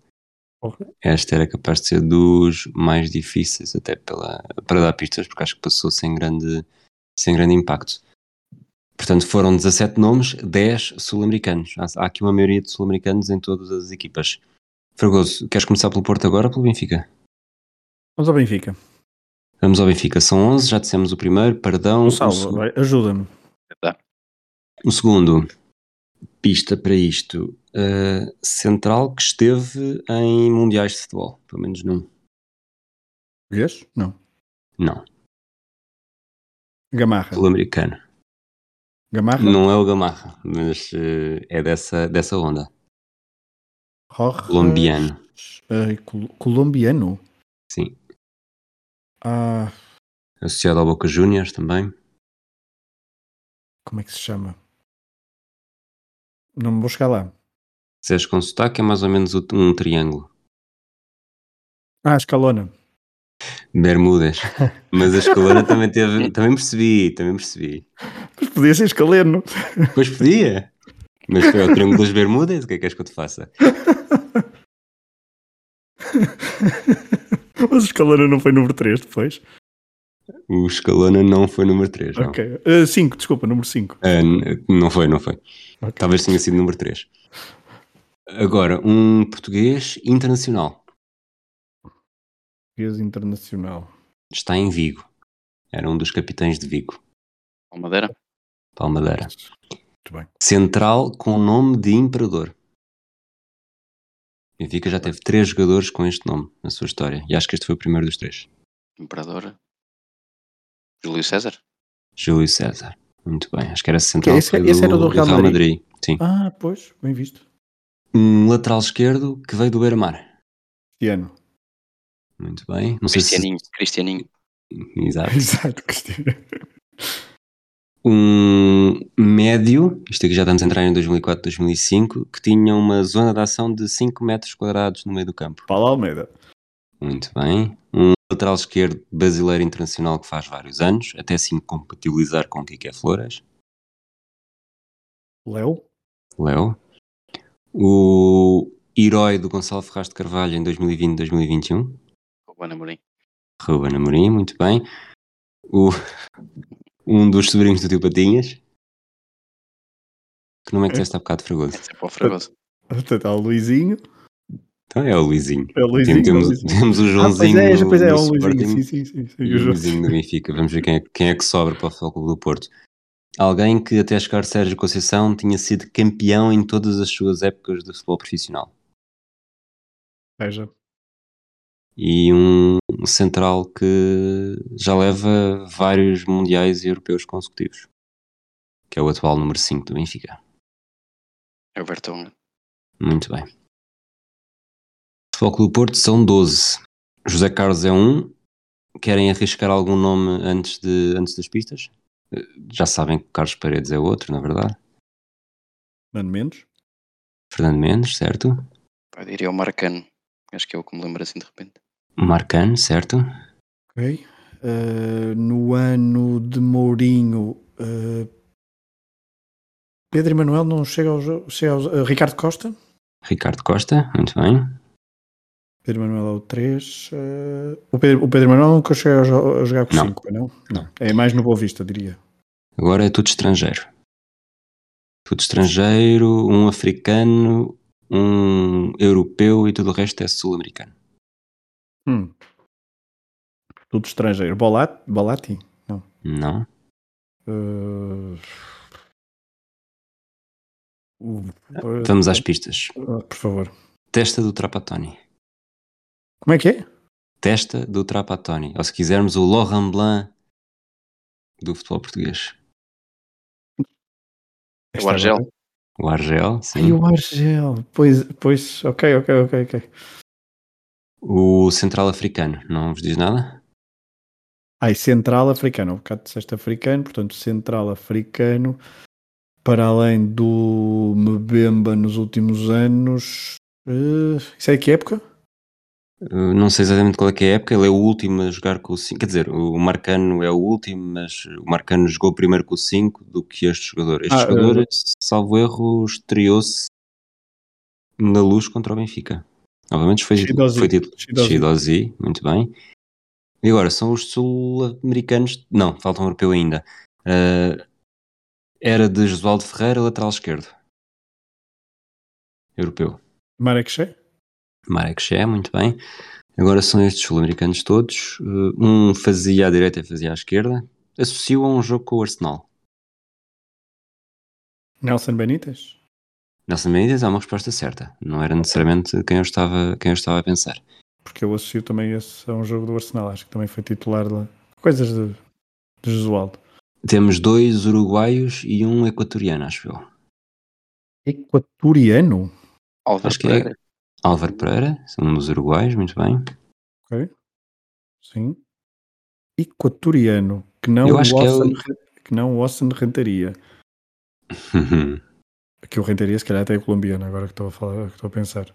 Speaker 2: Esta era capaz de ser dos mais difíceis, até pela, para dar pistas, porque acho que passou sem grande, sem grande impacto. Portanto, foram 17 nomes, 10 sul-americanos. Há, há aqui uma maioria de sul-americanos em todas as equipas. Fragoso, queres começar pelo Porto agora ou pelo Benfica?
Speaker 1: Vamos ao Benfica.
Speaker 2: Vamos ao Benfica. São 11, já dissemos o primeiro, perdão.
Speaker 1: Gonçalo, vai, ajuda-me.
Speaker 3: Tá.
Speaker 2: O segundo, pista para isto. Uh, central que esteve em mundiais de futebol, pelo menos num.
Speaker 1: Português? Não.
Speaker 2: Não.
Speaker 1: Gamarra.
Speaker 2: Sul-americano.
Speaker 1: Gamarra?
Speaker 2: Não é o Gamarra, mas uh, é dessa, dessa onda.
Speaker 1: Rojas.
Speaker 2: Colombiano.
Speaker 1: Uh, col colombiano?
Speaker 2: Sim.
Speaker 1: Ah,
Speaker 2: Associado ao Boca Juniors também.
Speaker 1: como é que se chama? Não me vou chegar lá.
Speaker 2: Se és com sotaque, é mais ou menos o- um triângulo.
Speaker 1: Ah, Escalona.
Speaker 2: Bermudas. Mas a escalona também teve. Também percebi, também percebi.
Speaker 1: Mas podia ser Escaleno.
Speaker 2: Pois podia. Mas foi ao Triângulo das Bermudas, o que é que queres que eu te faça?
Speaker 1: Mas Escalona não foi número 3 depois.
Speaker 2: O Escalona não foi número 3, não.
Speaker 1: Ok. 5, desculpa, número 5.
Speaker 2: Ah, n- não foi, não foi.
Speaker 1: Ok.
Speaker 2: Talvez tenha sido número 3. Agora, um português internacional.
Speaker 1: Português internacional.
Speaker 2: Está em Vigo. Era um dos capitães de Vigo.
Speaker 3: Madeira.
Speaker 2: Palmadeira.
Speaker 1: Muito bem.
Speaker 2: Central com nome de imperador. Benfica já teve três jogadores com este nome na sua história. E acho que este foi o primeiro dos três.
Speaker 3: Imperador. Júlio César.
Speaker 2: Júlio César. Muito bem. Acho que era central.
Speaker 1: esse- esse era do Real Madrid?
Speaker 2: Sim.
Speaker 1: Ah, pois, bem visto.
Speaker 2: Um lateral esquerdo que veio do Beira-Mar.
Speaker 1: Cristiano.
Speaker 2: Muito bem. Não sei se...
Speaker 3: Cristianinho. Cristianinho.
Speaker 2: Exato.
Speaker 1: Exato, Cristiano.
Speaker 2: Um médio, isto aqui já estamos a entrar em 2004, 2005, que tinha uma zona de ação de 5 metros quadrados no meio do campo.
Speaker 1: Paulo Almeida.
Speaker 2: Muito bem. Um lateral esquerdo brasileiro internacional que faz vários anos, até assim compatibilizar com o Kike Flores.
Speaker 1: Léo.
Speaker 2: Léo. O herói do Gonçalo Ferraz de Carvalho em 2020, 2021.
Speaker 3: Ruben Amorim.
Speaker 2: Ruben Amorim, muito bem. O, um dos sobrinhos do tio Patinhas. Que nome é que disseste há bocado, Fragoso?
Speaker 3: É para o Fragoso.
Speaker 1: Portanto, há o Luizinho.
Speaker 2: Então é o Luizinho.
Speaker 1: É o Luizinho.
Speaker 2: temos,
Speaker 1: é o Luizinho.
Speaker 2: temos o
Speaker 1: Ah,
Speaker 2: Joãozinho
Speaker 1: pois é, pois é, é o Luizinho. Sim, sim, sim. sim. o
Speaker 2: o
Speaker 1: João-
Speaker 2: Luizinho no Benfica. Vamos ver quem é, quem é que sobra para o Futebol Clube do Porto. Alguém que até chegar Sérgio Conceição tinha sido campeão em todas as suas épocas de futebol profissional.
Speaker 1: Veja.
Speaker 2: E um central que já leva vários mundiais e europeus consecutivos. Que é o atual número 5 do Benfica.
Speaker 3: É o Vertonghen.
Speaker 2: Muito bem. Futebol Clube do Porto são 12. José Carlos é um. Querem arriscar algum nome antes, de, antes das pistas? Já sabem que Carlos Paredes é outro, na verdade.
Speaker 1: Mano Mendes.
Speaker 2: Fernando Mendes, certo?
Speaker 3: Eu diria o Marcano. Acho que é o que me lembro assim de repente.
Speaker 2: Marcano, certo?
Speaker 1: Ok. Uh, no ano de Mourinho, uh, Pedro Emanuel não chega aos. Chega aos uh, Ricardo Costa.
Speaker 2: Ricardo Costa, muito bem.
Speaker 1: Pedro Emanuel é o 3. o, Pedro, o Pedro Emanuel nunca chega a jogar com
Speaker 2: Não.
Speaker 1: 5, não? Não. É mais no Boa Vista, diria.
Speaker 2: Agora é tudo estrangeiro. Tudo estrangeiro, um africano, um europeu e tudo o resto é sul-americano.
Speaker 1: Hum. Tudo estrangeiro. Bolat, Bolatti?
Speaker 2: Não?
Speaker 1: Uh, o-
Speaker 2: Vamos às pistas.
Speaker 1: uh, por favor.
Speaker 2: Testa do Trapatoni.
Speaker 1: Como é que é?
Speaker 2: Testa do Trapatoni. Ou se quisermos, o Laurent Blanc do futebol português.
Speaker 3: O Argel.
Speaker 2: O Argel, sim.
Speaker 1: Ai, o Argel. Pois, pois, ok, ok, ok, ok.
Speaker 2: O Central Africano, não vos diz nada?
Speaker 1: Ai, Central Africano. Um bocado disseste africano, portanto, Central Africano. Para além do Mbemba nos últimos anos. eh, isso é de que época?
Speaker 2: Uh, não sei exatamente qual é que é a época, ele é o último a jogar com o 5. Quer dizer, o Marcano é o último, mas o Marcano jogou primeiro com o 5 do que este jogador. Este
Speaker 1: Ah,
Speaker 2: jogador, salvo erro, estreou-se na luz contra o Benfica. Obviamente foi,
Speaker 1: Shidozi.
Speaker 2: foi título.
Speaker 1: Shidozi.
Speaker 2: Shidozi, muito bem. E agora, são os sul-americanos. Não, falta um europeu ainda. Uh, era de Josualdo Ferreira, lateral esquerdo. Europeu.
Speaker 1: Marek Shea?
Speaker 2: Marek Shea, muito bem. Agora são estes sul-americanos todos. Uh, um fazia à direita e fazia à esquerda. Associo a um jogo com o Arsenal.
Speaker 1: Nelson Benítez?
Speaker 2: Nelson Benítez é uma resposta certa. Não era necessariamente quem eu estava, quem eu estava a pensar.
Speaker 1: Porque eu associo também esse a um jogo do Arsenal. Acho que também foi titular lá. Coisas de, de Jesualdo.
Speaker 2: Temos dois uruguaios e um equatoriano, acho eu.
Speaker 1: Equatoriano?
Speaker 3: Álvaro
Speaker 2: Acho que
Speaker 3: Pereira.
Speaker 2: é Álvaro Pereira, um dos uruguaios, muito bem.
Speaker 1: Ok. Sim. Equatoriano. Que não,
Speaker 2: Eu
Speaker 1: o
Speaker 2: acho que é
Speaker 1: Austin,
Speaker 2: o-
Speaker 1: que não o Austin Rentaria. Que o Rentaria se calhar até é colombiano, agora que estou a falar, que estou a pensar.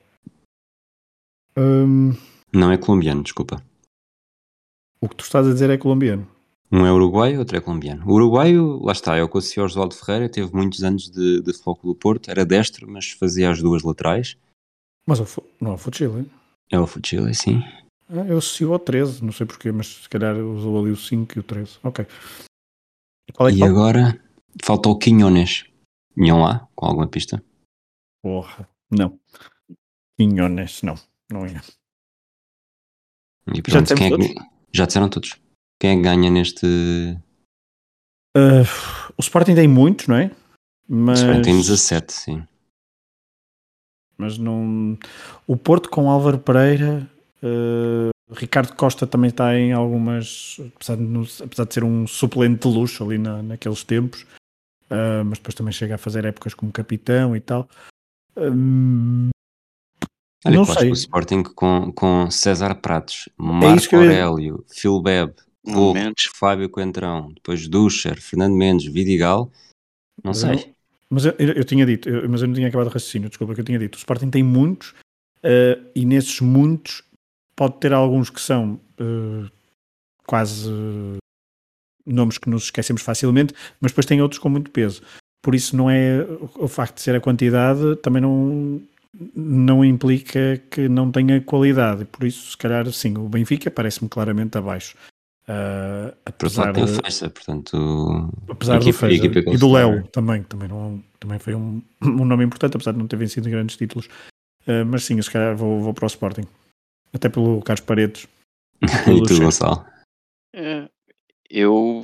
Speaker 1: Hum,
Speaker 2: Não é colombiano, desculpa.
Speaker 1: o que tu estás a dizer é colombiano.
Speaker 2: Um é uruguaio, outro é colombiano. O uruguaio, lá está, é o que ao Oswaldo Ferreira, teve muitos anos de, de Futebol do Porto, era destro, mas fazia as duas laterais.
Speaker 1: Mas o Fu- não é o Fuchile.
Speaker 2: É o Fuchile, sim.
Speaker 1: Ah, eu associo ao 13, não sei porquê, mas se calhar usou ali o 5 e o 13. Ok. E qual é que
Speaker 2: E
Speaker 1: falta?
Speaker 2: agora falta o Quinhones. Iam lá, com alguma pista?
Speaker 1: Porra, não. Quinhones, não. Não é.
Speaker 2: E
Speaker 1: Já
Speaker 2: pronto, quem é que- já disseram todos. Quem é que ganha neste.
Speaker 1: Ah, o Sporting tem muitos, não é? Mas,
Speaker 2: Tem 17, sim.
Speaker 1: mas não. O Porto com Álvaro Pereira, ah, Ricardo Costa também está em algumas. Apesar de, apesar de ser um suplente de luxo ali na, naqueles tempos, ah, mas depois também chega a fazer épocas como capitão e tal. Hum,
Speaker 2: Olha,
Speaker 1: Não
Speaker 2: que eu acho
Speaker 1: sei.
Speaker 2: que o Sporting com, com César Pratos,
Speaker 1: É
Speaker 2: Marco
Speaker 1: ia-
Speaker 2: Aurélio, Phil Beb. Fábio Coentrão, depois Ducher, Fernando Mendes, Vidigal. Não
Speaker 1: Mas
Speaker 2: sei.
Speaker 1: Mas eu, eu- tinha dito, eu- mas eu não tinha acabado o raciocínio, desculpa, que eu tinha dito. O Sporting tem muitos, eh, e nesses muitos pode ter alguns que são eh, quase nomes que nos esquecemos facilmente, mas depois tem outros com muito peso. Por isso não é o facto de ser a quantidade também não não implica que não tenha qualidade. Por isso, se calhar, sim, o Benfica parece-me claramente abaixo.
Speaker 2: Outro
Speaker 1: apesar
Speaker 2: lado tem o
Speaker 1: de-
Speaker 2: Feixa, portanto.
Speaker 1: apesar do Feixa e do. Léo também, também, não, também foi um, um nome importante, apesar de não ter vencido grandes títulos. Uh, mas sim, se calhar vou, vou para o Sporting. Até pelo Carlos Paredes.
Speaker 2: e tu. Gonçalo?
Speaker 3: É, Eu,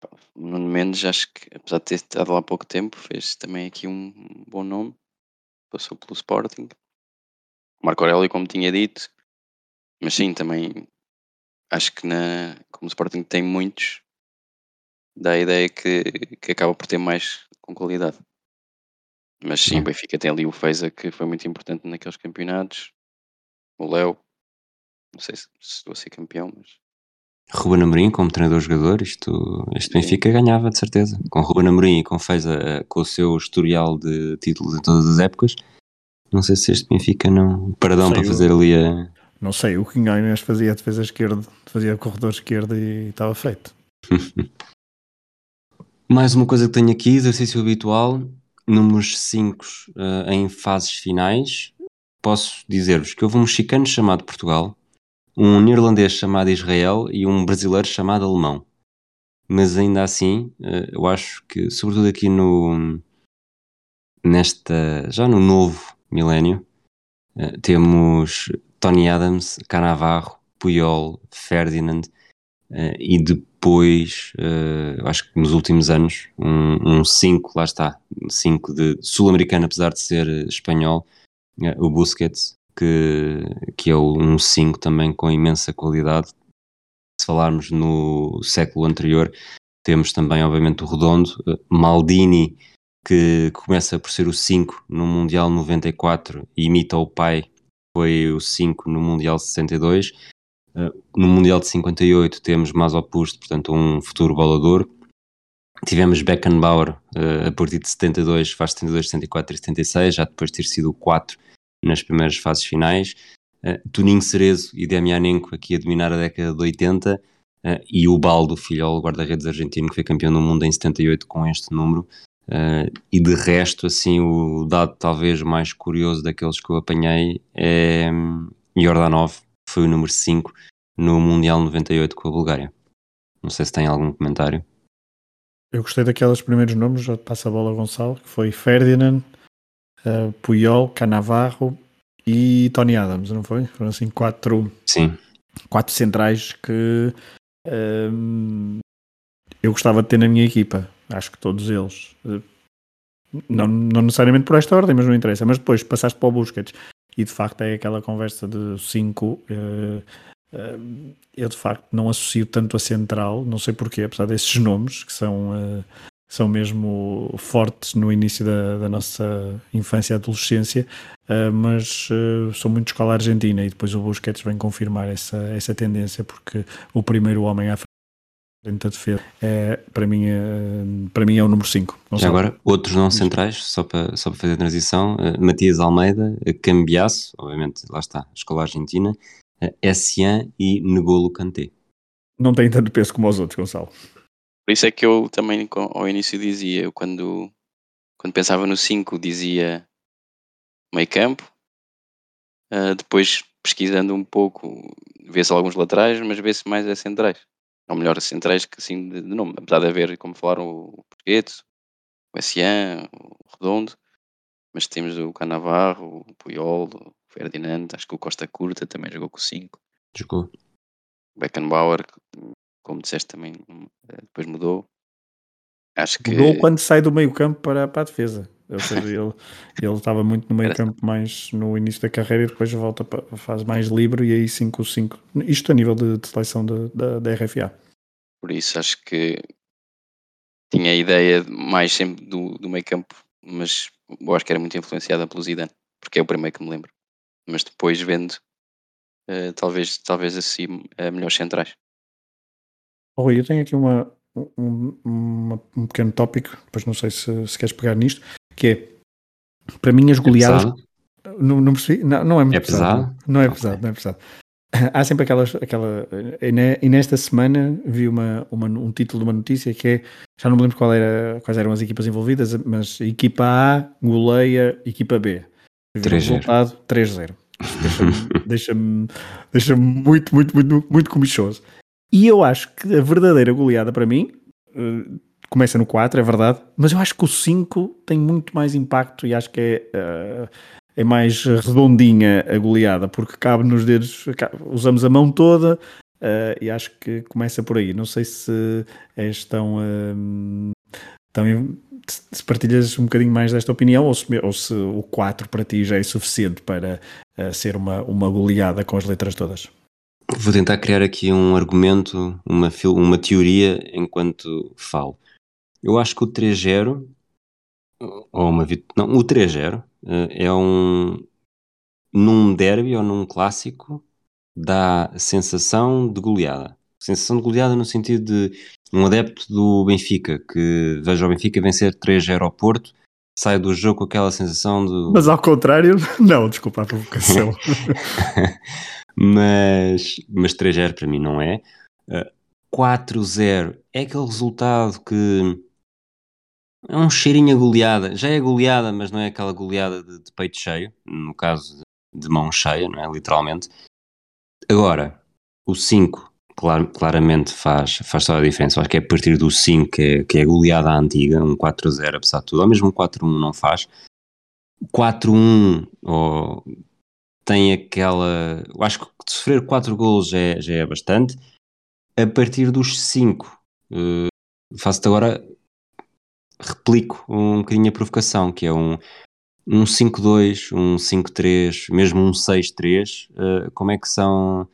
Speaker 3: pá, Nuno Mendes, acho que apesar de ter estado lá há pouco tempo, fez também aqui um bom nome. Passou pelo Sporting. Marco Aurélio, como tinha dito. Mas sim, também acho que na, como o Sporting tem muitos, dá a ideia que, que acaba por ter mais com qualidade. Mas sim, o Benfica tem ali o Feiza que foi muito importante naqueles campeonatos. O Léo, não sei se, se estou a ser campeão, mas
Speaker 2: Ruben Amorim como treinador-jogador, isto, este. Benfica ganhava de certeza. Com Ruben Amorim e com Feiza, eh, com o seu historial de títulos em todas as épocas, não sei se este Benfica não. Paradão
Speaker 1: Sei,
Speaker 2: para fazer ali a.
Speaker 1: Não sei, o Quinhões fazia a defesa esquerda, fazia o corredor esquerdo e estava feito.
Speaker 2: Mais uma coisa que tenho aqui, exercício habitual, números 5 em fases finais. Posso dizer-vos que houve um mexicano chamado Portugal, um neerlandês chamado Israel e um brasileiro chamado Alemão. Mas ainda assim, eh, eu acho que, sobretudo aqui no nesta já no novo milénio, eh, temos Tony Adams, Canavarro, Puyol, Ferdinand eh, e depois, acho que nos últimos anos, um 5, lá está, 5 de sul-americano, apesar de ser espanhol, o Busquets, que, que é um 5 também com imensa qualidade. Se falarmos no século anterior, temos também, obviamente, o Redondo, eh, Maldini, que começa por ser o 5 no Mundial 94 e imita o pai, foi o 5 no Mundial 62. Uh, no Mundial de 58 temos Mazopust, portanto um futuro bolador. Tivemos Beckenbauer uh, a partir de 72, faz 72, 74 e 76, já depois de ter sido o 4 nas primeiras fases finais. Uh, Tuninho Cerezo e Demianenko aqui a dominar a década de 80 uh, e o Baldo, filho guarda-redes argentino, que foi campeão do mundo em 78 com este número. Uh, e de resto, assim, o dado talvez mais curioso daqueles que eu apanhei é hum, Jordanov, foi o número 5, no Mundial 98 com a Bulgária. Não sei se tem algum comentário.
Speaker 1: Eu gostei daqueles primeiros nomes, já passa a bola a Gonçalo, que foi Ferdinand, uh, Puyol, Canavarro e Tony Adams, não foi? Foram assim quatro,
Speaker 2: Sim.
Speaker 1: quatro centrais que um, eu gostava de ter na minha equipa. Acho que todos eles. Não, não necessariamente por esta ordem, mas não interessa. Mas depois passaste para o Busquets e de facto é aquela conversa de 5. Uh, uh, eu de facto não associo tanto a central, não sei porquê, apesar desses nomes que são, são mesmo fortes no início da, da nossa infância e adolescência, mas sou muito escola argentina e depois o Busquets vem confirmar essa, essa tendência porque o primeiro homem à frente da defesa é, para, mim, é, para mim é o número 5.
Speaker 2: Já agora, outros não centrais, só para, só para fazer a transição, Matias Almeida, Cambiaço, obviamente, lá está, escola argentina, Essian e Negolo Kanté.
Speaker 1: Não tem tanto peso como os outros, Gonçalo.
Speaker 3: Por isso é que eu também ao início dizia, eu quando, quando pensava no 5 dizia meio campo, uh, depois pesquisando um pouco vê-se alguns laterais, mas vê-se mais as centrais. Ou melhor, as centrais que assim de, de nome, apesar de haver, como falaram, o Porquete, o Essian, o Redondo, mas temos o Canavarro, o Puyol, o Ferdinand, acho que o Costa Curta também jogou com o 5.
Speaker 2: Jogou.
Speaker 3: O Beckenbauer, como disseste também, eh, depois mudou. Acho que...
Speaker 1: Mudou quando sai do meio campo para, para a defesa. Ou seja, ele, ele estava muito no meio campo mais no início da carreira e depois volta para faz mais livre e aí 5-5. Isto a nível de, de seleção da, da RFA.
Speaker 3: Por isso acho que tinha a ideia mais sempre do, do meio campo, mas eu acho que era muito influenciada pelo Zidane, porque é o primeiro que me lembro. Mas depois vendo, uh, talvez, talvez assim, a melhores centrais.
Speaker 1: Oh, eu tenho aqui uma, um, uma, um pequeno tópico, depois não sei se, se queres pegar nisto, que é para mim as é goleadas. É não, não percebi, não, não é muito
Speaker 2: é pesado. pesado.
Speaker 1: Não é pesado, não é pesado. Há sempre aquelas, aquela. E nesta semana vi uma, uma, um título de uma notícia que é. Já não me lembro qual era, quais eram as equipas envolvidas, mas equipa A goleia equipa B.
Speaker 2: 3 resultado
Speaker 1: 3-0. Deixa-me deixa deixa muito, muito, muito, muito comichoso. E eu acho que a verdadeira goleada para mim uh, começa no 4, é verdade, mas eu acho que o 5 tem muito mais impacto e acho que é, uh, é mais redondinha a goleada, porque cabe nos dedos, usamos a mão toda uh, e acho que começa por aí. Não sei se és tão, tão se partilhas um bocadinho mais desta opinião ou se, ou se o 4 para ti já é suficiente para ser uma, uma goleada com as letras todas.
Speaker 2: Vou tentar criar aqui um argumento, uma, uma teoria enquanto falo. Eu acho que o 3-0, ou uma não, o 3-0 eh, é um num derby ou num clássico dá sensação de goleada. Sensação de goleada no sentido de um adepto do Benfica que veja o Benfica vencer 3-0 ao Porto, sai do jogo com aquela sensação de.
Speaker 1: Mas ao contrário, não, desculpa a provocação.
Speaker 2: mas, mas 3-0 para mim não é. Uh, eh, 4-0 é aquele resultado que é um cheirinho a goleada. Já é goleada, mas não é aquela goleada de, de peito cheio, no caso de, mão cheia, não é? Literalmente. Agora, o 5 clar, claramente faz, faz toda a diferença. acho que é a partir do 5 que é, que é goleada antiga, um 4-0 apesar de tudo, ou mesmo um 4-1 não faz. 4-1 oh, tem aquela. Eu acho que sofrer 4 golos já é, já é bastante. A partir dos 5, uh, faço-te agora. Replico um bocadinho a provocação, que é um, um 5-2, um 5-3, mesmo um 6-3. Uh, como é que são.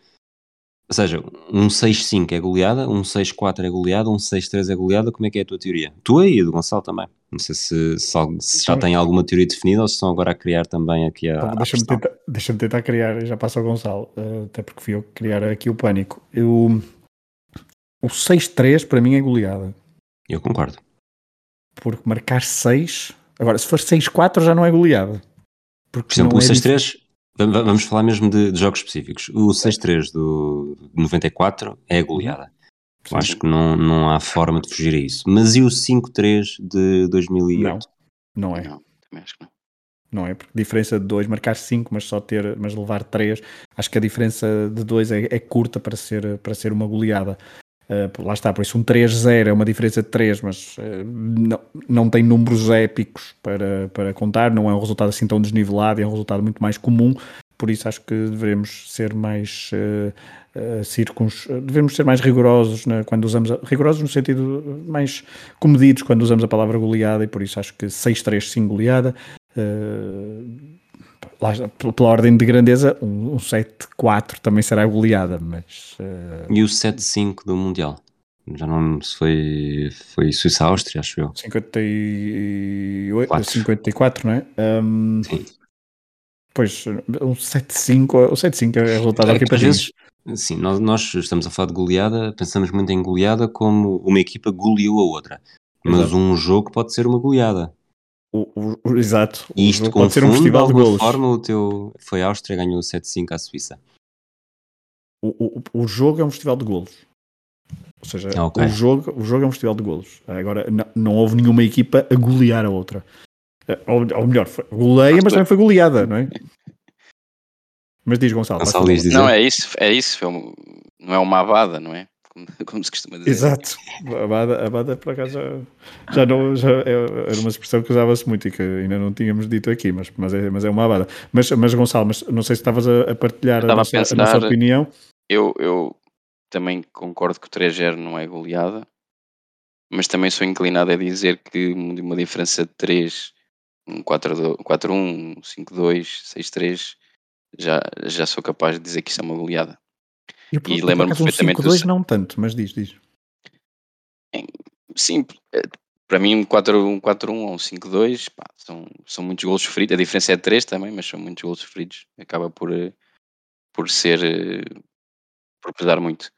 Speaker 2: Ou seja, um 6-5 é goleada, um 6-4 é goleada, um 6-3 é goleada. Como é que é a tua teoria? Tua e a do Gonçalo também. Não sei se, se, se já então- tem alguma teoria definida ou se estão agora a criar também aqui a.
Speaker 1: Então, Deixa-me tentar, deixa tentar, criar, já passa ao Gonçalo, uh, até porque fui eu que criar aqui o pânico. Eu, o 6-3 para mim é goleada.
Speaker 2: Eu concordo.
Speaker 1: Porque marcar 6. Agora, se for 6-4 já não é goleada.
Speaker 2: Porque Por exemplo, o é 6-3, vamos falar mesmo de, de jogos específicos. O 6-3 do 94 é goleada. Sim. Acho que não, não há forma de fugir a isso. Mas e o 5-3 de 2008?
Speaker 1: Não, não é.
Speaker 3: Não, também acho que não.
Speaker 1: não é? Porque diferença de 2, marcar 5, mas só ter, mas levar 3, acho que a diferença de 2 é, é, curta para ser, para ser uma goleada. Uh, lá está, por isso um 3-0 é uma diferença de 3, mas uh, não, não tem números épicos para, para contar, não é um resultado assim tão desnivelado, é um resultado muito mais comum, por isso acho que devemos ser mais uh, uh, circuns, devemos ser mais rigorosos né, quando usamos, a, rigorosos no sentido mais comedidos quando usamos a palavra goleada, e por isso acho que 6-3 sim goleada. Lá, pela ordem de grandeza, um, um 7-4 também será goleada, mas...
Speaker 2: Uh... E o 7-5 do Mundial? Já não se foi, foi Suíça-Áustria, acho eu.
Speaker 1: 58, 54, não é? Um,
Speaker 2: Sim.
Speaker 1: Pois, um 7-5, o 7-5 é resultado aqui para vezes.
Speaker 2: Sim, nós, nós, estamos a falar de goleada, pensamos muito em goleada como uma equipa goleou a outra. Mas exato. um jogo pode ser uma goleada.
Speaker 1: O, o, o exato.
Speaker 2: E isto pode ser um festival de, de golos. forma o teu foi a Áustria ganhou 7-5 à Suíça.
Speaker 1: O, o, jogo é um festival de golos. Ou seja, ah, okay. o, jogo, o jogo é um festival de golos. Agora, não, não houve nenhuma equipa a golear a outra. Ou, ou melhor, foi, goleia, mas também foi goleada, não é? Mas diz Gonçalo.
Speaker 2: Gonçalo diz
Speaker 3: não, é isso, é isso. Um, não é uma abada, não é? Como, como, se costuma dizer.
Speaker 1: Exato. A abada, a abada por acaso já, já, não, já é, era uma expressão que usava-se muito e que ainda não tínhamos dito aqui, mas, mas, é, mas é uma abada. Mas, mas Gonçalo, mas não sei se estavas a, a partilhar a nossa, a, pensar, a nossa, opinião.
Speaker 3: Eu, eu também concordo que o 3-0 não é goleada, mas também sou inclinado a dizer que uma diferença de 3 um 4-1, 5-2, 6-3, já, já sou capaz de dizer que isso é uma goleada.
Speaker 1: Eu, e lembro-me perfeitamente. Um 5-2 não tanto, mas diz, diz.
Speaker 3: Sim, é, para mim um 4-1 ou um 5-2 são, são muitos gols sofridos. A diferença é 3 também, mas são muitos gols sofridos. Acaba por, eh, por ser. Eh, por pesar muito.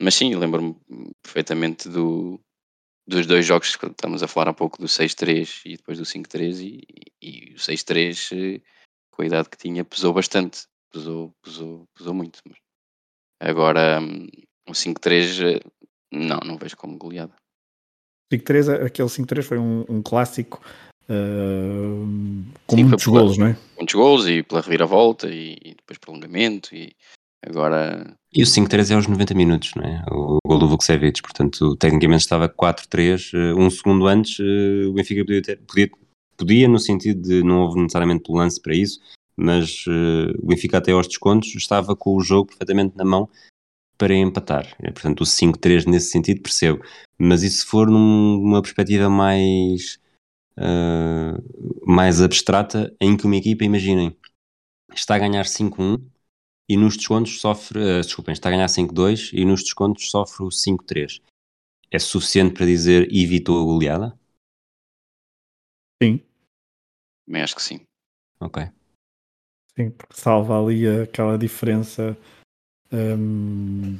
Speaker 3: Mas sim, lembro-me perfeitamente do, dos dois jogos que estamos a falar há pouco, do 6-3 e depois do 5-3, e, e, o 6-3, eh, com a idade que tinha, pesou bastante. Pesou, pesou, pesou muito. Agora, hum, o 5-3, eh, não, não vejo como goleada.
Speaker 1: 5-3, aquele 5-3 foi um, um clássico uh, com Sim, muitos golos, não é?
Speaker 3: Muitos golos e pela reviravolta e, e depois prolongamento e agora
Speaker 2: e o 5-3 é aos 90 minutos, não é? O gol do Vukcevic, portanto, tecnicamente estava 4-3. Eh, um segundo antes, o Benfica podia, ter, podia, podia, no sentido de não houve necessariamente lance para isso, mas uh, o Benfica até aos descontos estava com o jogo perfeitamente na mão para empatar. Portanto, o 5-3 nesse sentido percebo. Mas e se for numa perspectiva mais, uh, mais abstrata, em que uma equipa, imaginem, está a ganhar 5-1 e nos descontos sofre, uh, desculpem, está a ganhar 5-2 e nos descontos sofre o 5-3. É suficiente para dizer evitou a goleada?
Speaker 1: Sim.
Speaker 3: Também acho que sim.
Speaker 2: Ok.
Speaker 1: Sim, porque salva ali aquela diferença. Um...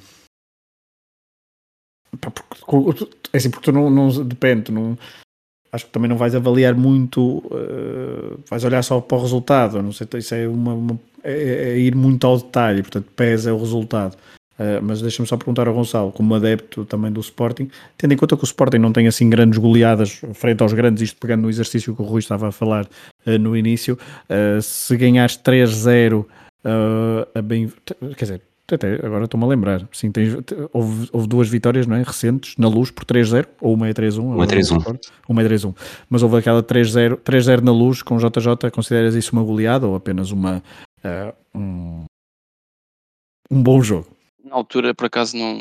Speaker 1: Porque, é assim, porque tu não, não depende, não, acho que também não vais avaliar muito, uh, vais olhar só para o resultado, não sei, isso é, uma, uma é, é, ir muito ao detalhe, portanto pesa o resultado. Uh, mas deixa-me só perguntar ao Gonçalo, como adepto também do Sporting, tendo em conta que o Sporting não tem assim grandes goleadas frente aos grandes, isto pegando no exercício que o Rui estava a falar uh, no início, se ganhares 3-0 a bem, quer dizer, até agora estou-me a lembrar. Sim, tens, houve, houve, duas vitórias não é? recentes na luz por 3-0, ou uma é 3-1.
Speaker 2: Uma é 3-1.
Speaker 1: Uma é 3-1. Mas houve aquela 3-0 na luz com JJ. Consideras isso uma goleada ou apenas uma, uh, um, um bom jogo?
Speaker 3: Na altura, por acaso, não.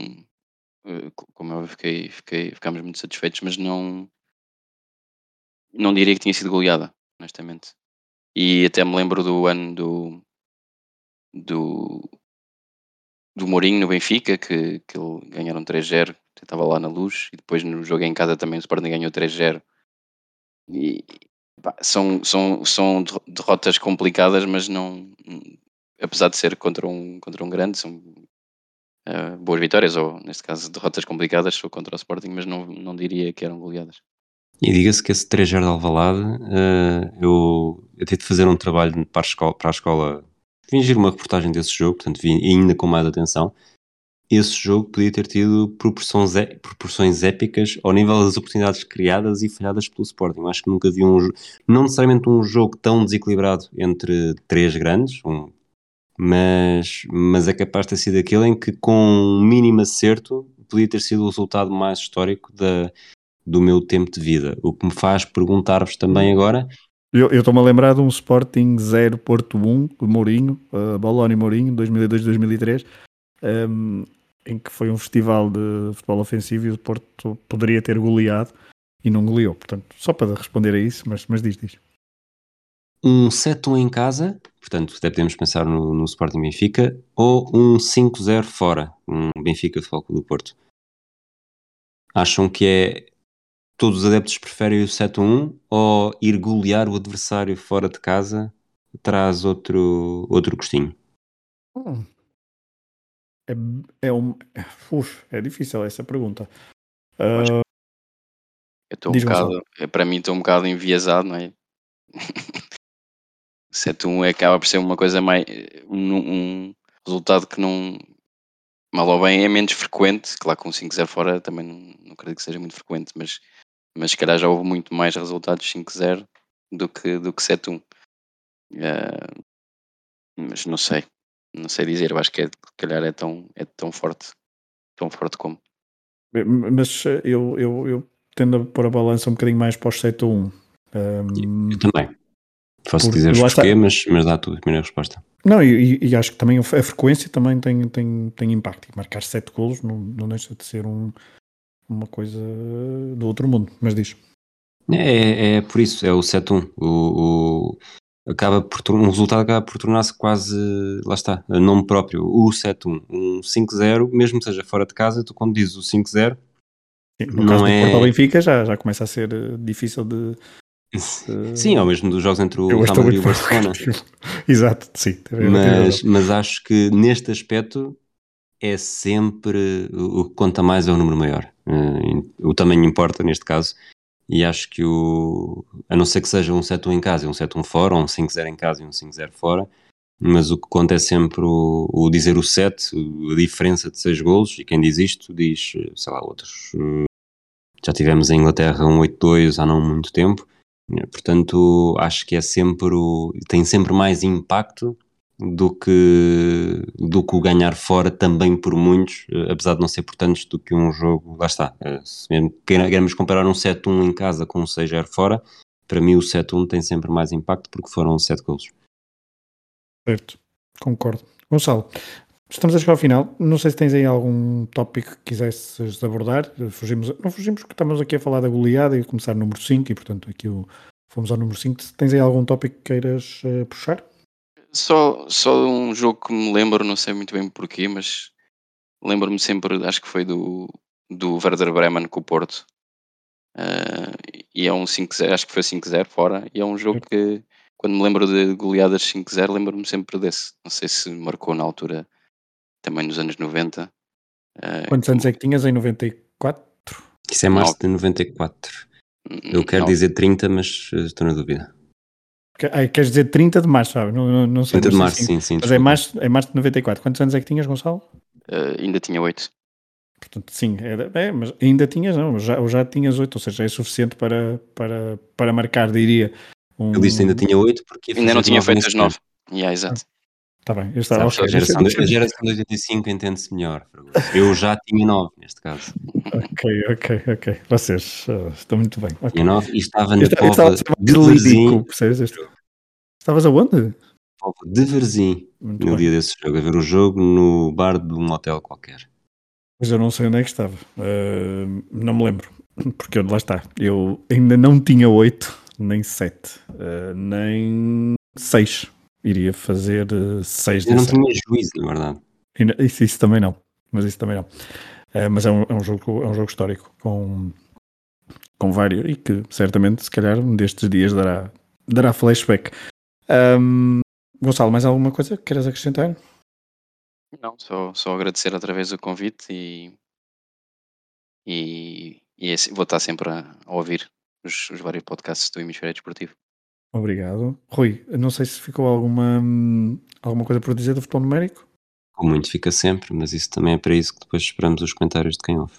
Speaker 3: Eh, como eu fiquei, fiquei, ficámos muito satisfeitos, mas não. Não diria que tinha sido goleada, honestamente. E até me lembro do ano do. do do Mourinho no Benfica, que, que ele ganharam 3-0, estava lá na luz, e depois no jogo em casa também o Sporting ganhou 3-0. E pá, são, são, são derrotas complicadas, mas não, apesar de ser contra um, contra um grande, são uh, boas vitórias, ou neste caso derrotas complicadas, sou contra o Sporting, mas não, não diria que eram goleadas.
Speaker 2: E diga-se que esse 3-0 de Alvalade, uh, eu, eu de fazer um trabalho para a escola, para a escola fingir uma reportagem desse jogo, portanto vi ainda com mais atenção. esse jogo podia ter tido proporções, proporções épicas ao nível das oportunidades criadas e falhadas pelo Sporting. Acho que nunca vi um não necessariamente um jogo tão desequilibrado entre três grandes, um, mas, mas é capaz de ter sido aquele em que, com um mínimo acerto, podia ter sido o resultado mais histórico da, do meu tempo de vida. O que me faz perguntar-vos também agora.
Speaker 1: Eu estou-me a lembrar de um Sporting 0 Porto 1, Mourinho, uh, Boloni Mourinho, 2002-2003, um, em que foi um festival de futebol ofensivo e o Porto poderia ter goleado e não goleou. Portanto, só para responder a isso, mas, mas diz, diz.
Speaker 2: Um 7-1 em casa, portanto, até podemos pensar no, no Sporting Benfica, ou um 5-0 fora, um Benfica Futebol Clube do Porto. Acham que é todos os adeptos preferem o 7-1 ou ir golear o adversário fora de casa traz outro, outro gostinho?
Speaker 1: Hum. É, é, um, uf, é difícil essa pergunta. Uh,
Speaker 3: eu estou um bocado, é, para mim estou um bocado enviesado, não é? 7-1 acaba por ser uma coisa mais um, um resultado que não mal ou bem é menos frequente, claro que um 5-0 fora também não, não acredito que seja muito frequente, mas mas se calhar já houve muito mais resultados 5-0 do que, do que 7-1. Uh, eh, mas não sei, não sei dizer, eu acho que é, se calhar é tão, é tão forte, tão forte como.
Speaker 1: Mas eu, eu, eu tendo a pôr a balança um bocadinho mais para os 7-1. Um,
Speaker 2: eu também. Posso dizer o porquê, mas, mas dá tudo a primeira resposta.
Speaker 1: Não, e, e, acho que também a frequência também tem, tem, tem impacto. E marcar 7 golos não, não deixa de ser um, uma coisa do outro mundo, mas diz.
Speaker 2: É, é, é por isso, é o 7-1. O, o, acaba por, um resultado acaba por tornar-se quase, lá está, nome próprio, o 7-1. Um 5-0, mesmo que seja fora de casa, tu quando dizes o 5-0,
Speaker 1: no não caso é... do Porto ao Benfica já, já começa a ser eh, difícil de...
Speaker 2: Sim, ao mesmo dos jogos entre o Real Madrid e o Barcelona.
Speaker 1: Exato, sim.
Speaker 2: Mas, mas acho que neste aspecto é sempre o que conta mais é o número maior. Uh, o tamanho importa neste caso. E acho que o. A não ser que seja um 7-1 em casa e um 7-1 fora, ou um 5-0 em casa e um 5-0 fora, mas o que conta é sempre o, o dizer o 7, a diferença de 6 golos. E quem diz isto diz, sei lá, outros. Já tivemos em Inglaterra um 8-2 há não muito tempo. Portanto, acho que é sempre o, tem sempre mais impacto do que, do que o ganhar fora também por muitos, eh, apesar de não ser portanto do que um jogo, lá está, eh, se queremos comparar um 7-1 em casa com um 6-0 fora, para mim o 7-1 tem sempre mais impacto porque foram 7 golos.
Speaker 1: Certo, concordo. Gonçalo, estamos a chegar ao final, não sei se tens aí algum tópico que quisesses abordar, fugimos, não fugimos porque estamos aqui a falar da goleada e começar no número 5 e portanto aqui o, fomos ao número 5, tens aí algum tópico que queiras uh, puxar?
Speaker 3: Só, só um jogo que me lembro, não sei muito bem porquê, mas lembro-me sempre, acho que foi do, do Werder Bremen com o Porto. Uh, e é um 5-0, acho que foi 5-0 fora. E é um jogo que, quando me lembro de goleadas 5-0, lembro-me sempre desse. Não sei se marcou na altura, também nos anos 90. Uh,
Speaker 1: ah, Quantos anos é que tinhas em 94?
Speaker 2: Isso é março de 94. Eu quero não. dizer 30, mas estou na dúvida.
Speaker 1: Ah, queres dizer 30 de março, sabe? Não, não, não sei.
Speaker 2: 30 de março, sim, sim.
Speaker 1: Mas é março, é março de 94. Quantos anos é que tinhas, Gonçalo?
Speaker 3: Uh, ainda tinha 8.
Speaker 1: Portanto, sim, era, é, mas ainda tinhas, não, já, já tinhas 8, ou seja, é suficiente para, para, para marcar, diria.
Speaker 2: Um... Ele disse ainda tinha 8 porque
Speaker 3: ainda não tinha feito as 9. Yeah, exato.
Speaker 1: Está bem, eu estava
Speaker 2: okay. a, geração, a geração de 85 entende-se melhor. Eu já tinha 9 neste caso.
Speaker 1: ok, ok, ok. Vocês uh, estão muito bem. Okay.
Speaker 2: Tinha 9 e estava na pova de Varzim.
Speaker 1: Estavas aonde?
Speaker 2: Pova de Varzim, no bem. dia desse jogo, a ver o jogo no bar de um hotel qualquer.
Speaker 1: Mas eu não sei onde é que estava. Uh, não me lembro. Porque lá está. Eu ainda não tinha 8, nem 7, uh, nem 6 iria fazer 6 uh,
Speaker 2: Eu não tinha juízo, na verdade.
Speaker 1: Isso, isso, também não. Mas isso também não. Uh, mas é um, é, um jogo, é um jogo histórico com, com vários e que certamente, se calhar, um destes dias dará, dará flashback. Um, Gonçalo, mais alguma coisa que queiras acrescentar?
Speaker 3: Não, só, só agradecer outra vez o convite e, e, e esse, vou estar sempre a, a ouvir os, os, vários podcasts do Hemisfério Desportivo.
Speaker 1: Obrigado. Rui, não sei se ficou alguma, alguma coisa por dizer do futebol numérico?
Speaker 2: Com muito fica sempre, mas isso também é para isso que depois esperamos os comentários de quem ouve.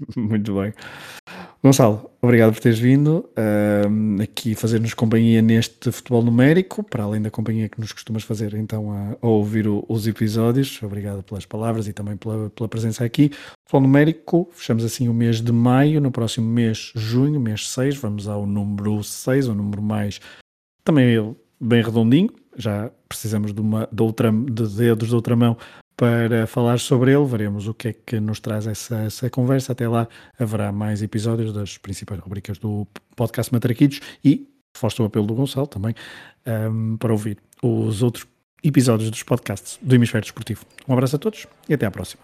Speaker 1: Muito bem. Gonçalo, obrigado por teres vindo uh, aqui fazer-nos companhia neste futebol numérico, para além da companhia que nos costumas fazer então a, a ouvir o, os episódios. Obrigado pelas palavras e também pela, pela, presença aqui. Futebol numérico, fechamos assim o mês de maio, no próximo mês, junho, mês 6, vamos ao número 6, o número mais também bem redondinho. Já precisamos de, uma, de, outra, de dedos de outra mão para falar sobre ele. Veremos o que é que nos traz essa, essa conversa. Até lá haverá mais episódios das principais rubricas do podcast Matraquitos e reforço o apelo do Gonçalo também um, para ouvir os outros episódios dos podcasts do Hemisfério Desportivo. Um abraço a todos e até à próxima.